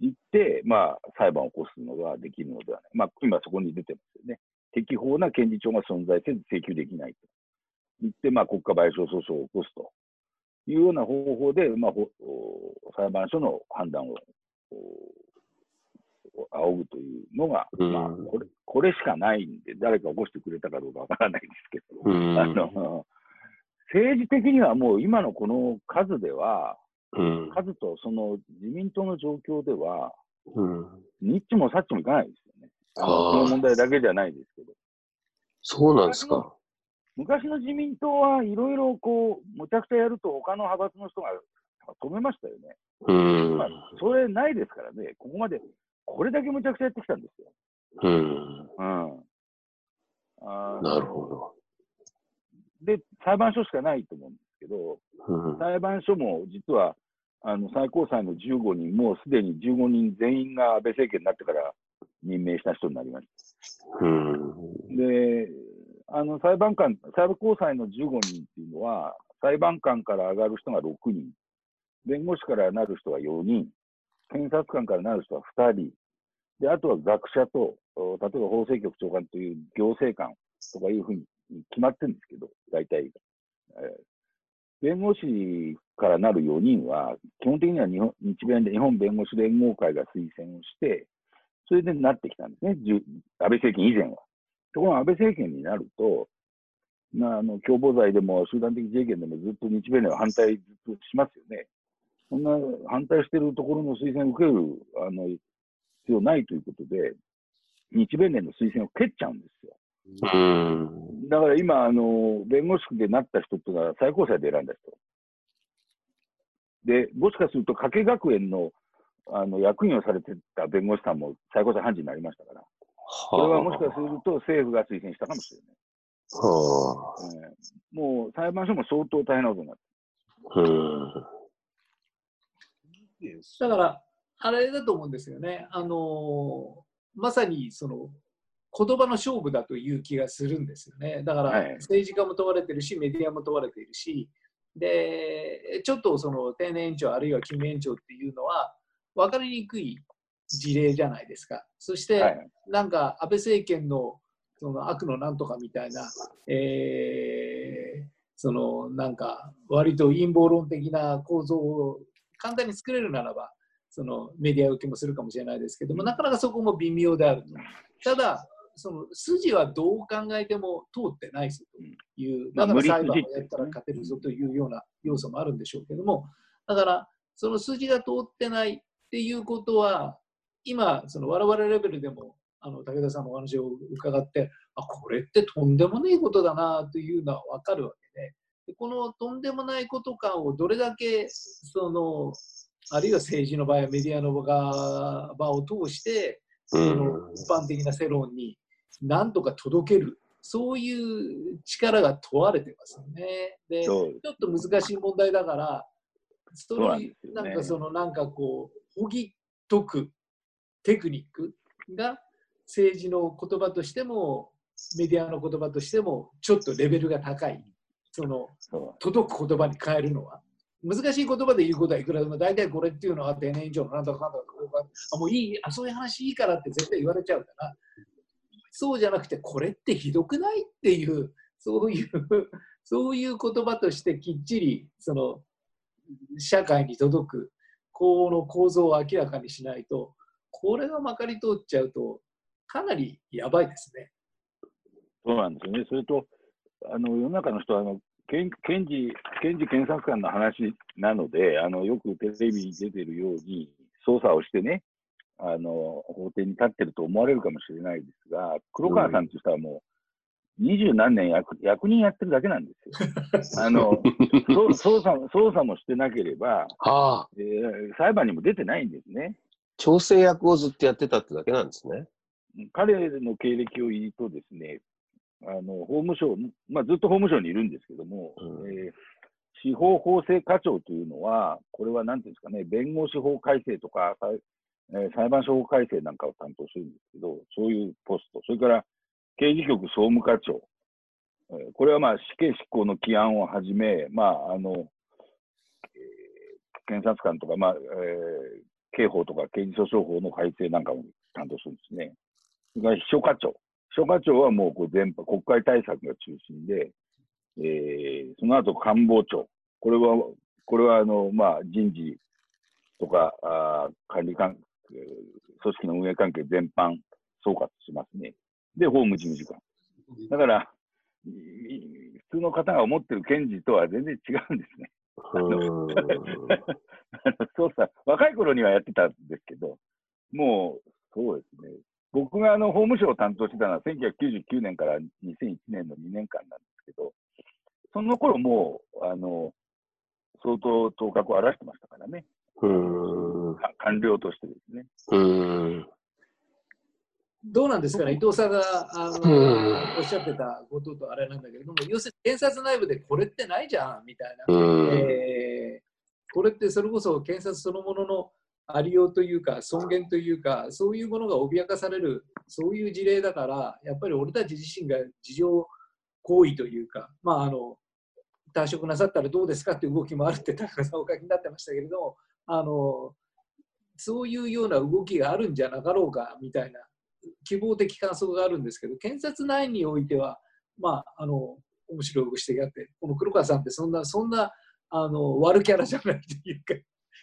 言って、まあ、裁判を起こすのができるのではない。まあ、今そこに出てますよね。適法な検事長が存在せず請求できないと。言って、まあ、国家賠償訴訟を起こすと。いうような方法で、まあ、裁判所の判断を仰ぐというのが、うん、まあ、これこれしかないんで、誰か起こしてくれたかどうかわからないですけど、うん、あの政治的にはもう今のこの数では、うん、数とその自民党の状況では、うん、ニッチもサッチもいかないですよね。あのこの問題だけじゃないですけど。そうなんですか。昔の自民党はいろいろこう、むちゃくちゃやると他の派閥の人が止めましたよね。うん、まあ、それないですからね、ここまでこれだけむちゃくちゃやってきたんですよ。うん。うん。あなるほど。で、裁判所しかないと思うんですけど、うん、裁判所も実は、あの最高裁の15人、もうすでに15人全員が安倍政権になってから任命した人になりました。うん、で、あの裁判官、最高裁の15人っていうのは、裁判官から上がる人が6人、弁護士からなる人が4人、検察官からなる人は2人、で、あとは学者と、例えば法制局長官という行政官とかいうふうに決まってるんですけど、大体。えー、弁護士からなる4人は、基本的には日本日弁日本弁護士連合会が推薦をして、それでなってきたんですね、安倍政権以前は。ところが安倍政権になると、まあ、あの共謀罪でも集団的自衛権でもずっと日米連は反対ずっとしますよね。そんな反対してるところの推薦を受けるあの必要ないということで、日弁連の推薦を蹴っちゃうんですよ。うんだから今、あの弁護士でなった人っていうのは最高裁で選んだ人。で、もしかすると加計学園のあの役員をされてた弁護士さんも最高裁判事になりましたから、これはもしかすると政府が推薦したかもしれない。はあ、えー、もう裁判所も相当大変なことになってる。だから、あれだと思うんですよね。あのまさにその言葉の勝負だという気がするんですよね。だからはい政治家も問われてるし、メディアも問われているし、でちょっとその定年延長あるいは勤務延長っていうのは分かりにくい事例じゃないですか。そして、はい。なんか安倍政権のその悪のなんとかみたいな、えーそのなんか割と陰謀論的な構造を簡単に作れるならば、そのメディア受けもするかもしれないですけども、なかなかそこも微妙であると。ただ、その筋はどう考えても通ってないぞという、まあだから裁判をやったら勝てるぞというような要素もあるんでしょうけども、だから、その筋が通ってないっていうことは、今、その我々レベルでも、あの武田さんのお話を伺って、あ、これってとんでもないことだなというのは分かるわけで、でこのとんでもないこと感をどれだけ、その、あるいは政治の場合はメディアの場場を通して、その一般的な世論に何とか届ける、そういう力が問われてますよね。で、ちょっと難しい問題だから、それですよねなんかそのなんかこう、ほぎ解くテクニックが政治の言葉としても、メディアの言葉としても、ちょっとレベルが高い。そのそ届く言葉に変えるのは。難しい言葉で言うことはいくらでも、大体これっていうのは定年以上のなんとかなんとかあもういいあ、そういう話いいからって絶対言われちゃうから、そうじゃなくて、これってひどくないっていう、そういう、そういう言葉としてきっちり、その、社会に届く、この構造を明らかにしないと、これがまかり通っちゃうと、かなりやばいですね。そうなんですよね。それと、あの世の中の人はあの検検事、検事検察官の話なので、あのよくテレビに出てるように、捜査をしてね、あの法廷に立ってると思われるかもしれないですが、黒川さんとしてはもう、二十何年役役人やってるだけなんですよ。あの捜査捜査もしてなければ、はあ、えー裁判にも出てないんですね。調整役をずっとやってたってだけなんですね。彼の経歴を言うとですね、あの法務省、まあ、ずっと法務省にいるんですけども、うんえー司法法制課長というのは、これはなんていうんですかね、弁護士法改正とか、裁えー裁判所法改正なんかを担当するんですけど、そういうポスト、それから刑事局総務課長、えーこれはまあ死刑執行の起案をはじめ、まああのえー検察官とか、まあえー刑法とか刑事訴訟法の改正なんかも担当するんですね。それから秘書課長。秘書課長はもうこう全般、国会対策が中心で、えーその後官房長。これは、これはあの、まあ、人事とか、あ管理関係、組織の運営関係全般総括しますね。で、法務事務次官。だから、普通の方が思ってる検事とは全然違うんですね。うーんあの捜査、若い頃にはやってたんですけど、もう、そうですね。僕があの法務省を担当してたのは1999年から2001年の2年間なんですけど、その頃もう、あの、相当頭角を現してましたからね。うーんか官僚としてですね。うーん。どうなんですかね、伊藤さんがあのうん。おっしゃってたこととあれなんだけれども、要するに検察内部でこれってないじゃんみたいな、うーん。えーこれってそれこそ検察そのもののありようというか、尊厳というか、そういうものが脅かされる、そういう事例だから、やっぱり俺たち自身が事情行為というか、まあ、あの退職なさったらどうですかっていう動きもあるって、田中さんお書きになってましたけれども、あのそういうような動きがあるんじゃなかろうかみたいな希望的観測があるんですけど、検察内においては、まあ、あの面白いご指摘があって、この黒川さんってそんなそんなあの悪キャラじゃないというか、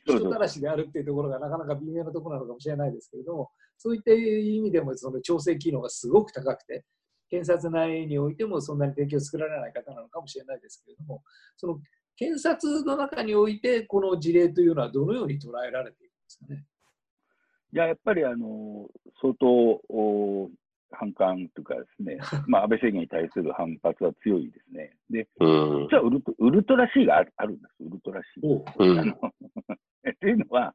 人たらしであるっていうところがなかなか微妙なところなのかもしれないですけれども、そういった意味でもその調整機能がすごく高くて、検察内においてもそんなに提供を作られない方なのかもしれないですけれども、その検察の中において、この事例というのはどのように捉えられているんですかね？いや、やっぱりあの相当お反感というかですね、まあ、安倍政権に対する反発は強いですね。で、うん実はウルトウルトラ C があるあるんです、ウルトラんあのっていうのは、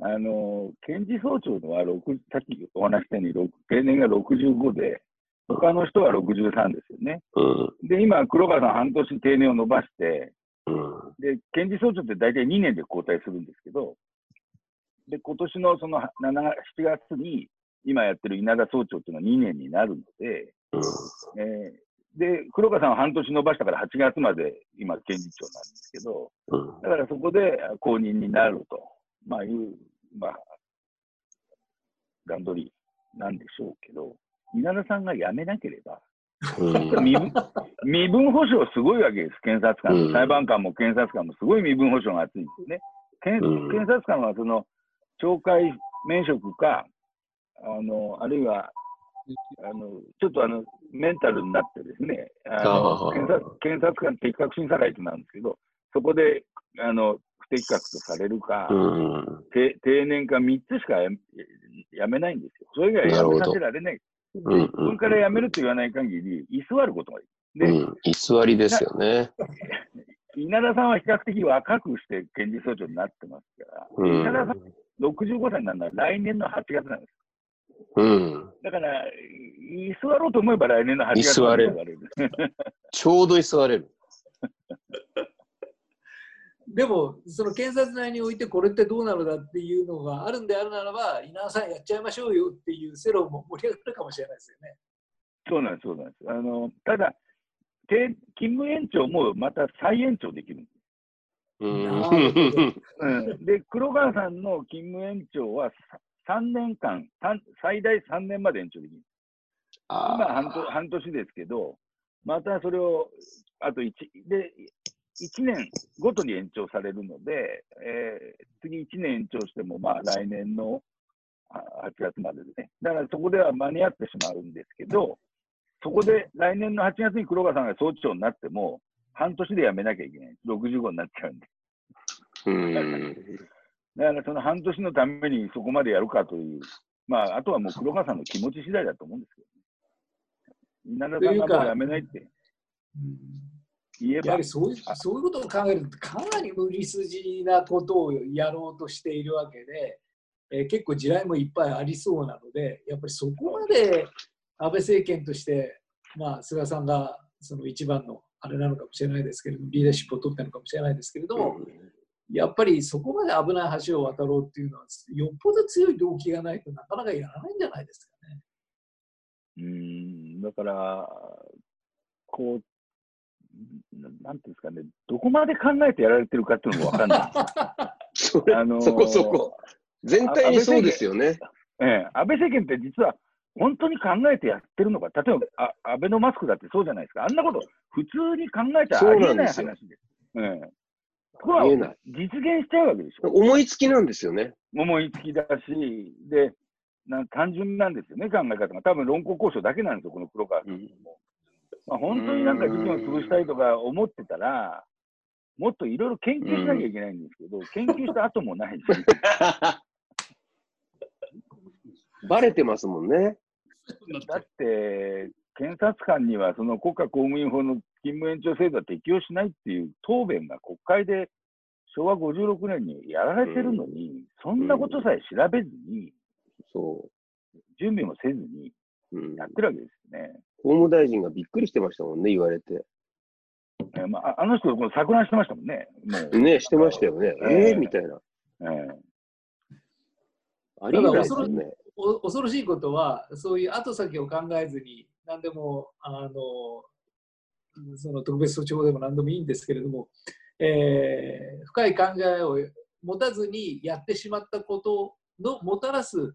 あの検事総長のは6、さっきお話ししたように6、定年が65で、他の人は63ですよね。うんで、今、黒川さん半年定年を伸ばして、うんで、検事総長って大体2年で交代するんですけど、で、今年のその7 7月に今やってる稲田総長っていうのは2年になるので、うん。えーで、黒川さんは半年延ばしたから8月まで今、検事長なんですけど、うん。だからそこで公認になると、まあ、いう、まあ、段取りなんでしょうけど、稲田さんが辞めなければ、うん身分保障すごいわけです、検察官、うん裁判官も検察官もすごい身分保障が厚いんですね。検うん検察官はその懲戒免職か、あのあるいはあのちょっとあのメンタルになってですね、あの検察検察官適格審査会ってなんですけど、そこであの不適格とされるか、うん定定年か3つしかややめないんですよ。それ以外やめさせられない。うん自分から辞めると言わない限り、居座ることがいい。で、うん、居座りですよね。稲田さんは比較的若くして検事総長になってますから、うん稲田さん65歳になるのは来年の8月なんです。うん、だから、居座ろうと思えば来年の8月に座れる。ちょうど居座れる。でも、その検察内においてこれってどうなのだっていうのがあるんであるならば、稲田さんやっちゃいましょうよっていう世論も盛り上がるかもしれないですよね。そうなんです、そうなんです。あのただ、け勤務延長もまた再延長できるんです。うんで、黒川さんの勤務延長は3年間、三最大3年まで延長できる。今半あ年、半年ですけど、またそれをあと1で1年ごとに延長されるので、えー次1年延長しても、まあ、来年のあ8月まででね、だからそこでは間に合ってしまうんですけど、そこで来年の8月に黒川さんが総長になっても、半年で辞めなきゃいけない、65になっちゃうんで。うん。だからその半年のためにそこまでやるかという、まあ、あとはもう黒川さんの気持ち次第だと思うんですけどね。稲田さんがもう辞めないって。うん言えば。やはり、そういうそういうことを考えると、かなり無理筋なことをやろうとしているわけで、えー結構地雷もいっぱいありそうなので、やっぱりそこまで安倍政権として、まあ、菅さんがその一番のあれなのかもしれないですけれども、リーダーシップを取ったのかもしれないですけれども、やっぱりそこまで危ない橋を渡ろうっていうのは、よっぽど強い動機がないとなかなかやらないんじゃないですかね。うーん、だから、こう、ななんていうんですかね、どこまで考えてやられてるかっていうのも分かんない。それあのーそこそこ。全体にそうですよね。ええ、安倍政権って実は本当に考えてやってるのか、例えばあ安倍のマスクだってそうじゃないですか、あんなこと普通に考えてありえない話そうなんです。ええところがありえない実現しちゃうわけでしょ。思いつきなんですよね。思いつきだし、で、な単純なんですよね、考え方が。多分論考交渉だけなんですよ、この黒川さんも。まあ、本当になんか事件を潰したいとか思ってたら、もっといろいろ研究しなきゃいけないんですけど、研究した後もないし、バレてますもんね。だって、検察官にはその国家公務員法の勤務延長制度は適用しないっていう答弁が国会で昭和56年にやられてるのに、そんなことさえ調べずに、そ準備もせずにう。うん、やってるわけですよね。法務大臣がびっくりしてましたもんね、言われて。えーまあ、ああの人、この錯乱してましたもんね。もうね、してましたよね。えええー、みたいな。えーありえないですよね。お恐ろしいことは、そういう後先を考えずに、何でもあのその特別措置法でも何でもいいんですけれども、えー深い考えを持たずにやってしまったことのもたらす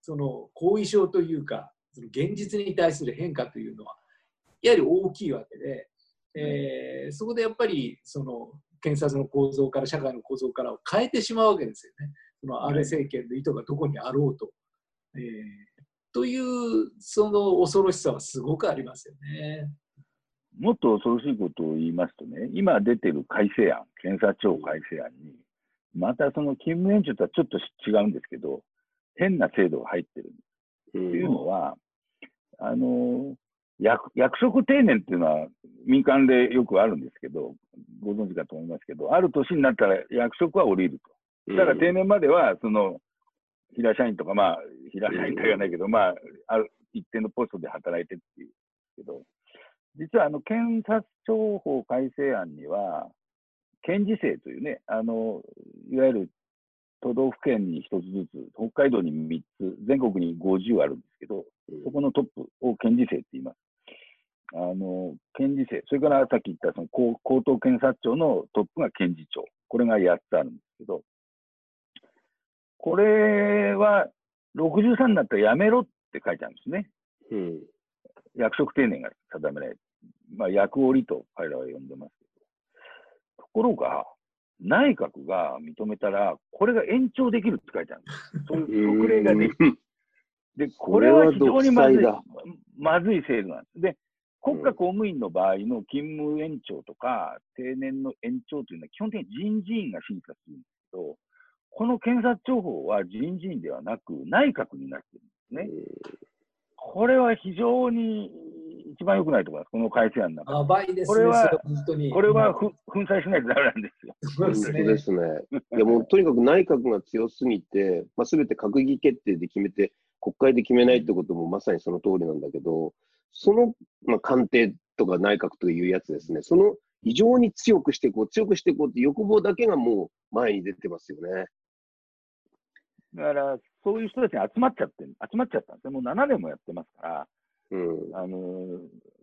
その後遺症というか、その現実に対する変化というのは、やはり大きいわけで、えーそこでやっぱりその検察の構造から社会の構造からを変えてしまうわけですよね。その安倍政権の意図がどこにあろうと。えーというその恐ろしさはすごくありますよね。もっと恐ろしいことを言いますとね、今出てる改正案、検察庁改正案に、またその勤務延長とはちょっと違うんですけど、変な制度が入ってる。うというんのは、あの役役職定年っていうのは民間でよくあるんですけど、ご存知かと思いますけど、ある年になったら役職は降りると。だから定年までは、その平社員とか、まあ、平社員とは言わないけど、まあ、ある一定のポストで働いてっていうけど、実はあの検察庁法改正案には、検事制というね、あのいわゆる都道府県に1つずつ、北海道に3つ、全国に50あるんですけど、そこのトップを検事正って言います。あの、検事正、それからさっき言ったその高高等検察庁のトップが検事長。これが8つあるんですけど、これは63になったらやめろって書いてあるんですね。うん。役職定年が定められる。まあ、役折と彼らは呼んでますけど。ところが、内閣が認めたら、これが延長できるって書いてあるんです。そういう特例ができる。で、これは非常にまずい、まずい制度なんです。で、国家公務員の場合の勤務延長とか、定年の延長というのは基本的に人事院が審査するんですけど、この検察庁法は人事院ではなく内閣になってるんですね。これは非常に一番良くないと思います、この改正案の中で。ですね、これは、これは粉砕しないとダメなんですよ。そうですね。いやもうとにかく内閣が強すぎて、まあ、全て閣議決定で決めて、国会で決めないってこともまさにその通りなんだけど、その、まあ、官邸とか内閣というやつですね、その異常に強くしていこう、強くしていこうって欲望だけがもう前に出てますよね。だから、そういう人たちが集まっちゃって、集まっちゃったんですね。もう7年もやってますから、うん、あの、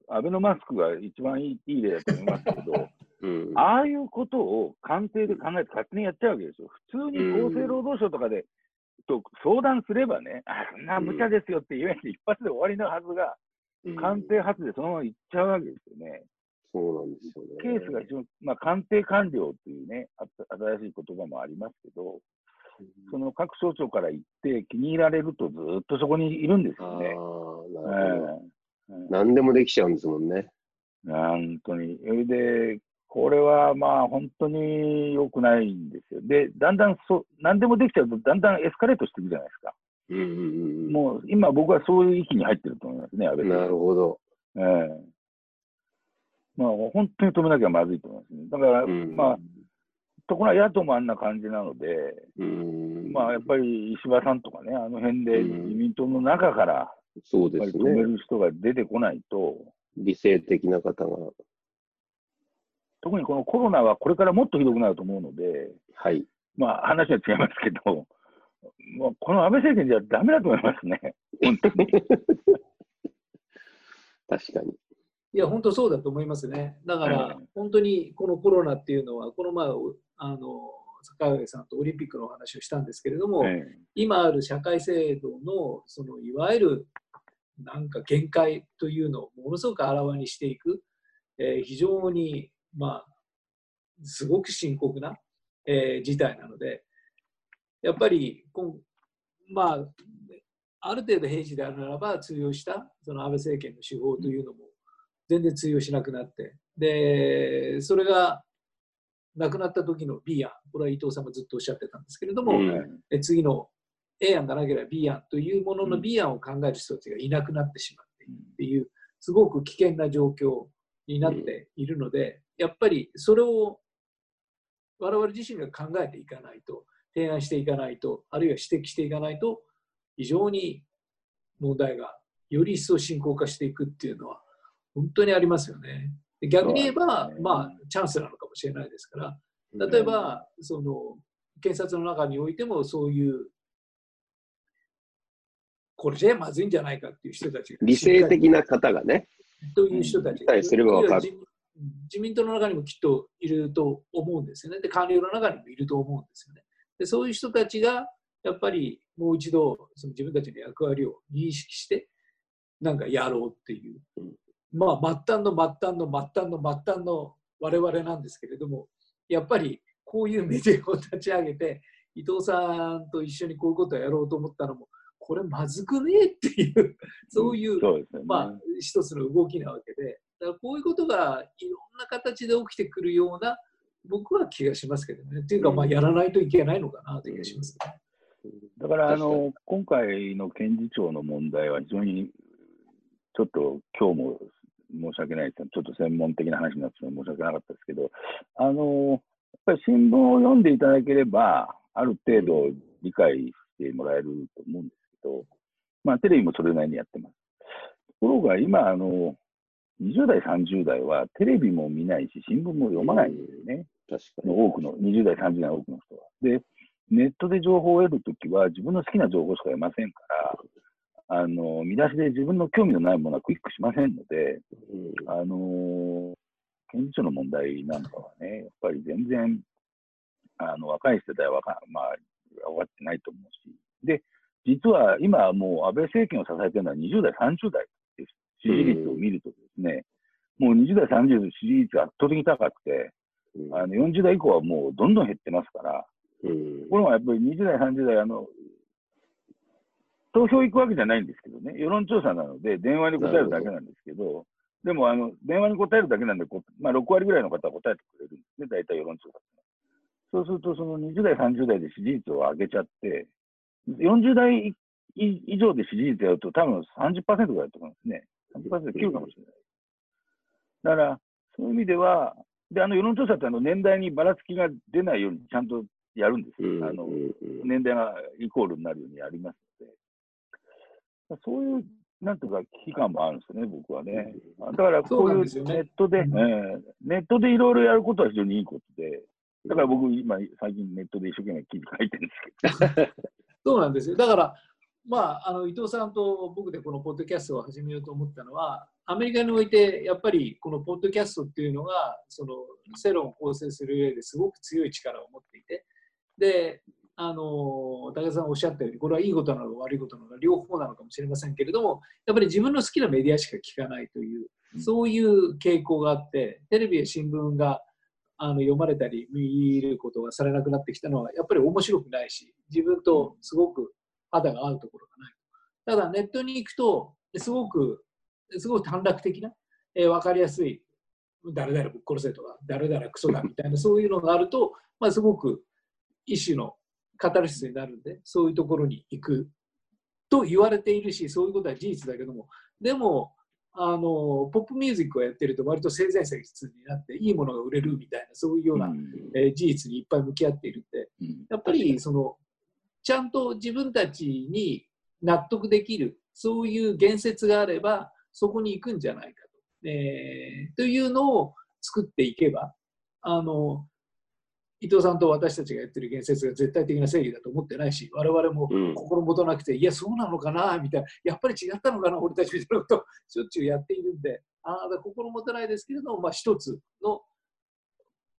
アベノマスクが一番いい例だと思いますけど、うん、ああいうことを官邸で考えて勝手にやっちゃうわけですよ。普通に厚生労働省とかで、と相談すればね、あ、そんな無茶ですよって言えて一発で終わりのはずが、官邸発でそのまま行っちゃうわけですよね。そうなんですよね。ケースが一応、まあ、官邸官僚っていうね、新しい言葉もありますけど、その各省庁から行って気に入られるとずっとそこにいるんですよね。えー、何でもできちゃうんですもんね。本当に。それで、これはまあ本当に良くないんですよ。で、だんだんそ、何でもできちゃうと、だんだんエスカレートしていくじゃないですか。うんうんうん、もう今僕はそういう域に入ってると思いますね、安倍さん。なるほど。ええー、まあ本当に止めなきゃまずいと思いますね。だから、うん、まあ、ところが野党もあんな感じなので、まあやっぱり石破さんとかね、あの辺で自民党の中から、そうですね。止める人が出てこないと。理性的な方が。特にこのコロナはこれからもっとひどくなると思うので、はい。まあ話は違いますけど、もうこの安倍政権じゃだめだと思いますね、本当に。確かに。いや、本当そうだと思いますね。だから、本当にこのコロナっていうのは、この前、あの坂上さんとオリンピックの話をしたんですけれども、今ある社会制度のそのいわゆるなんか限界というのをものすごくあらわにしていく、えー、非常に、まあ、すごく深刻な、えー、事態なので、やっぱりこまあ、ある程度平時であるならば通用したその安倍政権の手法というのも全然通用しなくなってでそれがなくなった時の B 案。これは伊藤さんがずっとおっしゃってたんですけれども、うん、次の A 案がなければ B 案というものの B 案を考える人たちがいなくなってしまっているっていうすごく危険な状況になっているのでやっぱりそれを我々自身が考えていかないと提案していかないと、あるいは指摘していかないと、非常に問題がより一層深刻化していくっていうのは、本当にありますよね。逆に言えば、ね、まあ、チャンスなのかもしれないですから、例えば、その、検察の中においても、そういう、これじゃまずいんじゃないかっていう人たちが。理性的な方がね。という人たちが。すればかる。自民党の中にもきっといると思うんですよね。で、官僚の中にもいると思うんですよね。でそういう人たちがやっぱりもう一度その自分たちの役割を認識してなんかやろうっていう、まあ末端の末端の末端の末端の我々なんですけれどもやっぱりこういうメディアを立ち上げて伊藤さんと一緒にこういうことをやろうと思ったのもこれまずくねえっていうそういう、ね、まあ一つの動きなわけでだからこういうことがいろんな形で起きてくるような僕は気がしますけどね。っていうか、まあ、やらないといけないのかなという気がします、ね、だからあの、今回の検事長の問題は非常にちょっと今日も申し訳ないですちょっと専門的な話になって申し訳なかったですけど、あのやっぱり新聞を読んでいただければ、ある程度理解してもらえると思うんですけど、まあ、テレビもそれなりにやってます。ところが今、あの20代、30代はテレビも見ないし、新聞も読まないんですよね。確かに。多くの、20代、30代の多くの人は。で、ネットで情報を得るときは自分の好きな情報しか得ませんから、あの、見出しで自分の興味のないものはクリックしませんので、あの、検事長の問題なんかはね、やっぱり全然、あの、若い世代はまあ、分かってないと思うし。で、実は今もう安倍政権を支えてるのは20代、30代って支持率を見るとですね、もう20代、30代の支持率が圧倒的に高くて、あの40代以降はもうどんどん減ってますから、うん。これはやっぱり20代、30代、あの、投票行くわけじゃないんですけどね、世論調査なので、電話に答えるだけなんですけど、でもあの、電話に答えるだけなんで、こまあ、6割ぐらいの方は答えてくれるんですね、大体世論調査ってそうすると、その20代、30代で支持率を上げちゃって、40代以以上で支持率やると、多分30%ぐらいだと思うんですね。30%切るかもしれない。だから、そういう意味では、で、あの世論調査ってあの年代にばらつきが出ないようにちゃんとやるんですよ。あの年代がイコールになるようにやりますそういう、なんとか危機感もあるんですよね、僕はね。だから、こそうういうネットで、ネットでいろいろやることは非常にいいことで、だから僕、今、最近ネットで一生懸命記事書いてるんですけど、そうなんですよ。だから、まあ、あの伊藤さんと僕でこのポッドキャストを始めようと思ったのは、アメリカにおいてやっぱりこのポッドキャストっていうのが、その世論を構成する上ですごく強い力を持っていて、で、あの高田さんおっしゃったように、これはいいことなのか悪いことなのか、両方なのかもしれませんけれども、やっぱり自分の好きなメディアしか聞かないという、そういう傾向があって、テレビや新聞があの読まれたり見ることがされなくなってきたのはやっぱり面白くないし自分とすごく肌が合うところがない。ただネットに行くとすごくすごく短絡的な、えー、分かりやすい誰々ぶっ殺せとか誰々クソだみたいなそういうのがあると、まあ、すごく一種のカタルシスになるんでそういうところに行くと言われているしそういうことは事実だけども。でもあのポップミュージックをやってると割と性善説になっていいものが売れるみたいなそういうような、えー事実にいっぱい向き合っているんでうん。やっぱりそのちゃんと自分たちに納得できるそういう言説があればそこに行くんじゃないかと,、えーというのを作っていけばあの伊藤さんと私たちがやってる言説が絶対的な正義だと思ってないし我々もうん。心もとなくて、いやそうなのかなみたいな。やっぱり違ったのかな俺たちみたいなことをしょっちゅうやっているんで。ああ心もとないですけれども、まあ、一つの,、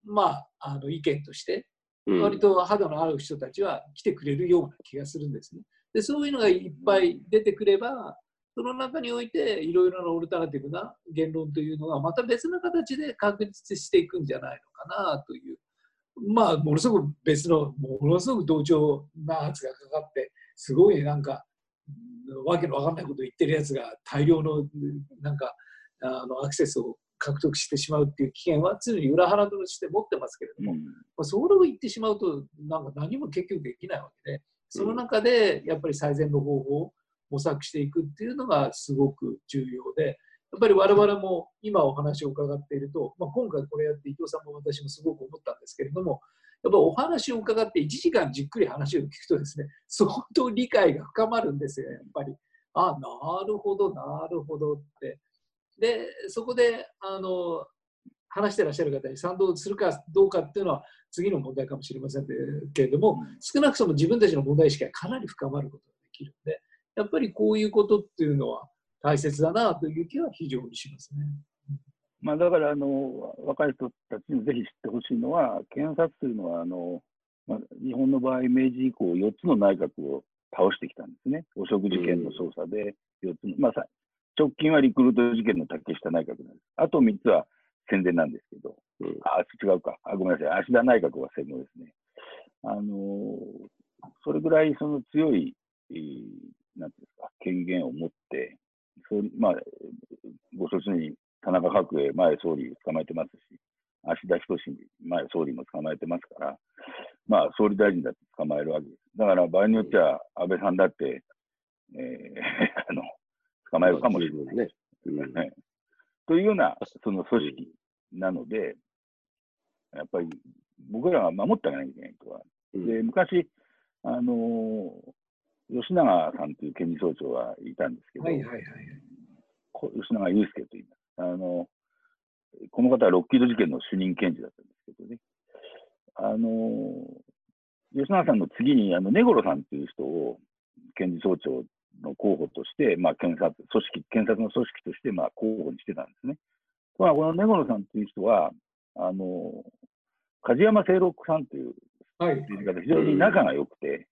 まあ、あの意見としてうん。割と肌の合う人たちは来てくれるような気がするんですね。でそういうのがいっぱい出てくればその中においていろいろなオルタナティブな言論というのがまた別の形で確立していくんじゃないのかなというまあものすごく別のものすごく同調な圧がかかってすごいなんかうんわけのわかんないことを言ってるやつが大量のうんなんかあのアクセスを獲得してしまうっていう危険は常に裏腹として持ってますけれども、まあ、それを言ってしまうとなんか何も結局できないわけでその中でやっぱり最善の方法を模索していくっていうのがすごく重要でやっぱり我々も今お話を伺っていると、まあ、今回これやって伊藤さんも私もすごく思ったんですけれどもやっぱお話を伺って1時間じっくり話を聞くとですね相当理解が深まるんですよやっぱり。あなるほどなるほどって。でそこであの話してらっしゃる方に賛同するかどうかっていうのは次の問題かもしれませんけれども少なくとも自分たちの問題意識がかなり深まることができるんでやっぱりこういうことっていうのは大切だなという気は非常にしますね。まあ、だからあの若い人たちにぜひ知ってほしいのは、検察というのはあの、まあ、日本の場合、明治以降、4つの内閣を倒してきたんですね、汚職事件の捜査で4つの、まあ、さ直近はリクルート事件の竹下内閣なんです。あと3つは宣伝なんですけど、うんあ違うかあ、ごめんなさい、芦田内閣は戦後ですね。あのそれぐらいその強い、えーなんていうんですか、権限を持って、総理まあ、ご承知のように田中角栄前総理捕まえてますし、芦田仁前総理も捕まえてますから、まあ、総理大臣だって捕まえるわけです。だから場合によっては安倍さんだって、えー あの捕まえるかもしれない。ね。うんはいというようなその組織なので、やっぱり僕らが守ってあげなきゃいけないとは。うんで、昔、あのー吉永さんという検事総長がいたんですけど、はいはいはい。こ吉永祐介と言います。あの、この方はロッキード事件の主任検事だったんですけどね。あの、吉永さんの次に、あの、根頃さんっていう人を、検事総長の候補として、まあ、検察、組織、検察の組織として、まあ、候補にしてたんですね。とこの根頃さんっていう人は、あの、梶山清六さんというはい。政治家と非常に仲が良くて、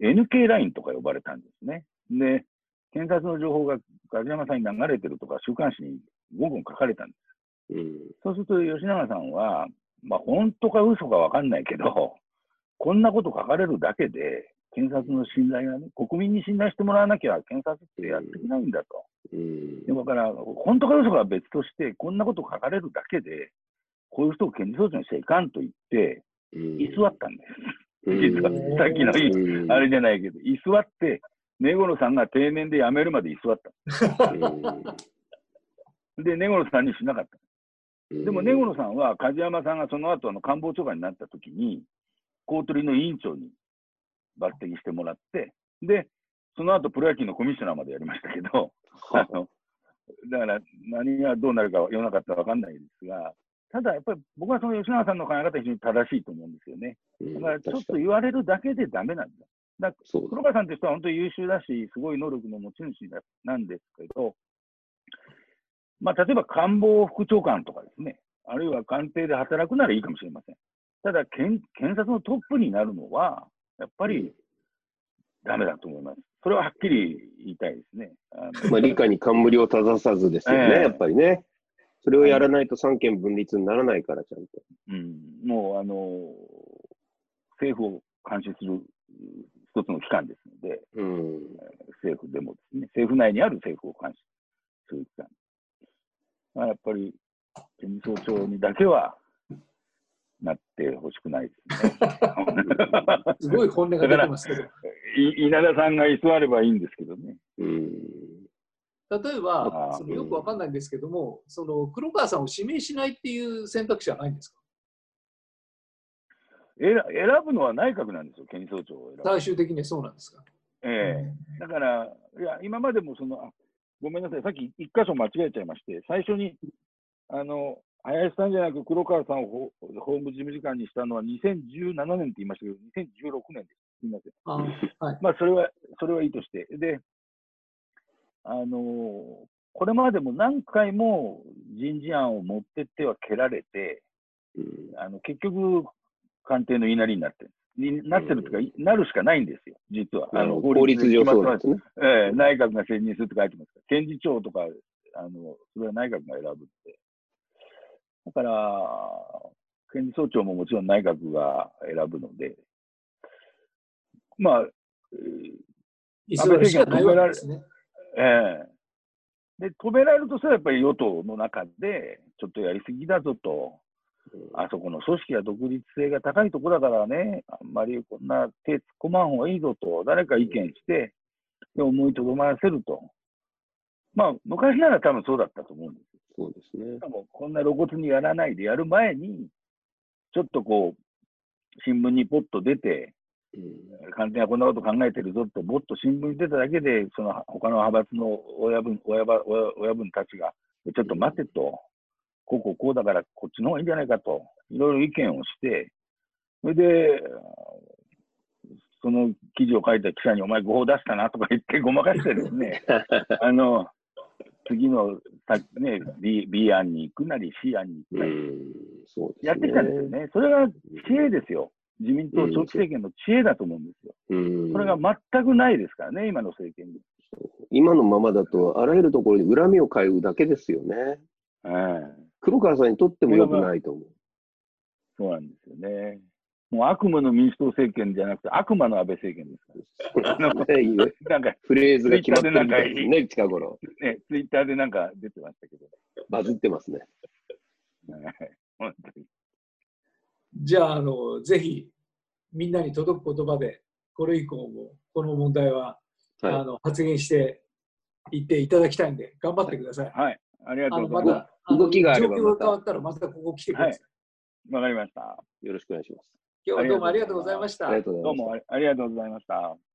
NK ラインとか呼ばれたんですね。で、検察の情報が梶山さんに流れてるとか、週刊誌に5分書かれたんです。うん。そうすると吉永さんは、まあ、本当か嘘かわかんないけど、こんなこと書かれるだけで、検察の信頼がね、国民に信頼してもらわなきゃ検察ってやっていけないんだと。うん。でだから、本当か嘘かは別として、こんなこと書かれるだけで、こういう人を検事総長にしていかんと言って、うん居座ったんです。うん実は、さっきのあれじゃないけど、居座って、根頃さんが定年で辞めるまで居座った。で、根頃さんにしなかった。うんでも根頃さんは、梶山さんがその後あの官房長官になった時に、公取の委員長に抜擢してもらって、で、その後プロ野球のコミッショナーまでやりましたけど、あのだから何がどうなるか世の中って分かんないですが、ただやっぱり僕はその吉永さんの考え方は非常に正しいと思うんですよね。うんだからちょっと言われるだけでダメなんだ。そう黒川さんという人は本当に優秀だし、すごい能力の持ち主だなんですけど、まあ、例えば官房副長官とかですね、あるいは官邸で働くならいいかもしれません。ただ検、検察のトップになるのは、やっぱりダメだと思います。それははっきり言いたいですね。あのまあ、理科に冠を正さずですよね、ええやっぱりね。それをやらないと三権分立にならないから、ちゃんと。うん、もうあの政府を監視する一つの機関ですので、うん。政府でもですね、政府内にある政府を監視する機関。まあ、やっぱり、検事総長にだけはなってほしくないですね。すごい本音が出てますけど。い稲田さんが居座ればいいんですけどね。うん。例えばそのよくわかんないんですけども、その黒川さんを指名しないっていう選択肢はないんですか？選選ぶのは内閣なんですよ、検事総長を選ぶ。最終的にはそうなんですか？ええだから、いや、今までもその、あごめんなさい、さっき一箇所間違えちゃいまして、最初に、あの、林さんじゃなく黒川さんを法法務事務次官にしたのは2017年って言いましたけど、2016年です。すみません。あーはい。まあ、それは、それはいいとして。で、あのこれまでも何回も人事案を持ってっては蹴られて、うんあの結局、官邸の言いなりになってる。になってるというか、なるしかないんですよ、実は。あの法律上そうなんですね。ええ内閣が選任するって書いてますから、検事長とか、あのそれは内閣が選ぶって。だから、検事総長ももちろん内閣が選ぶので、まあ、えー居座るしかないわけですね。ええで、止められるとしたらやっぱり与党の中で、ちょっとやりすぎだぞと、あそこの組織は独立性が高いところだからね、あんまりこんな手突っ込まん方がいいぞと、誰か意見して、で思いとどまらせると。まあ、昔なら多分そうだったと思うんですよ。そうですねし。かも、こんな露骨にやらないでやる前に、ちょっとこう、新聞にポッと出て、うん官邸はこんなこと考えてるぞって、ぼっと新聞に出ただけで、その他の派閥の親分親親分たちが、ちょっと待てと、こうこうこうだからこっちの方がいいんじゃないかと、いろいろ意見をして、それで、その記事を書いた記者に、お前、誤報出したなとか言ってごまかしてですね、あの次の、ね B, B 案に行くなり、C 案に行くなり、やってきたんですよね。それが知恵ですよ。自民党長期政権の知恵だと思うんですよ。うん。これが全くないですからね、今の政権に。今のままだと、あらゆるところに恨みを買うだけですよね。ええ黒川さんにとっても良くないと思う。そうなんですよね。もう悪夢の民主党政権じゃなくて、悪魔の安倍政権ですから。なんか、フレーズが決まってるみたいですね、近頃。ね、ツイッターでなんか出てましたけど。バズってますね。は い本当にじゃあ、あの、ぜひ、みんなに届く言葉で、これ以降も、この問題は、あはの発言していっていただきたいんで、頑張ってください。はい、ありがとうございます。た、あの動きがあれば状況が変わったら、またここ来てください。わかりました。い。よろしくお願いします。今日はどうもありがとうございました。どうもありがとうございました。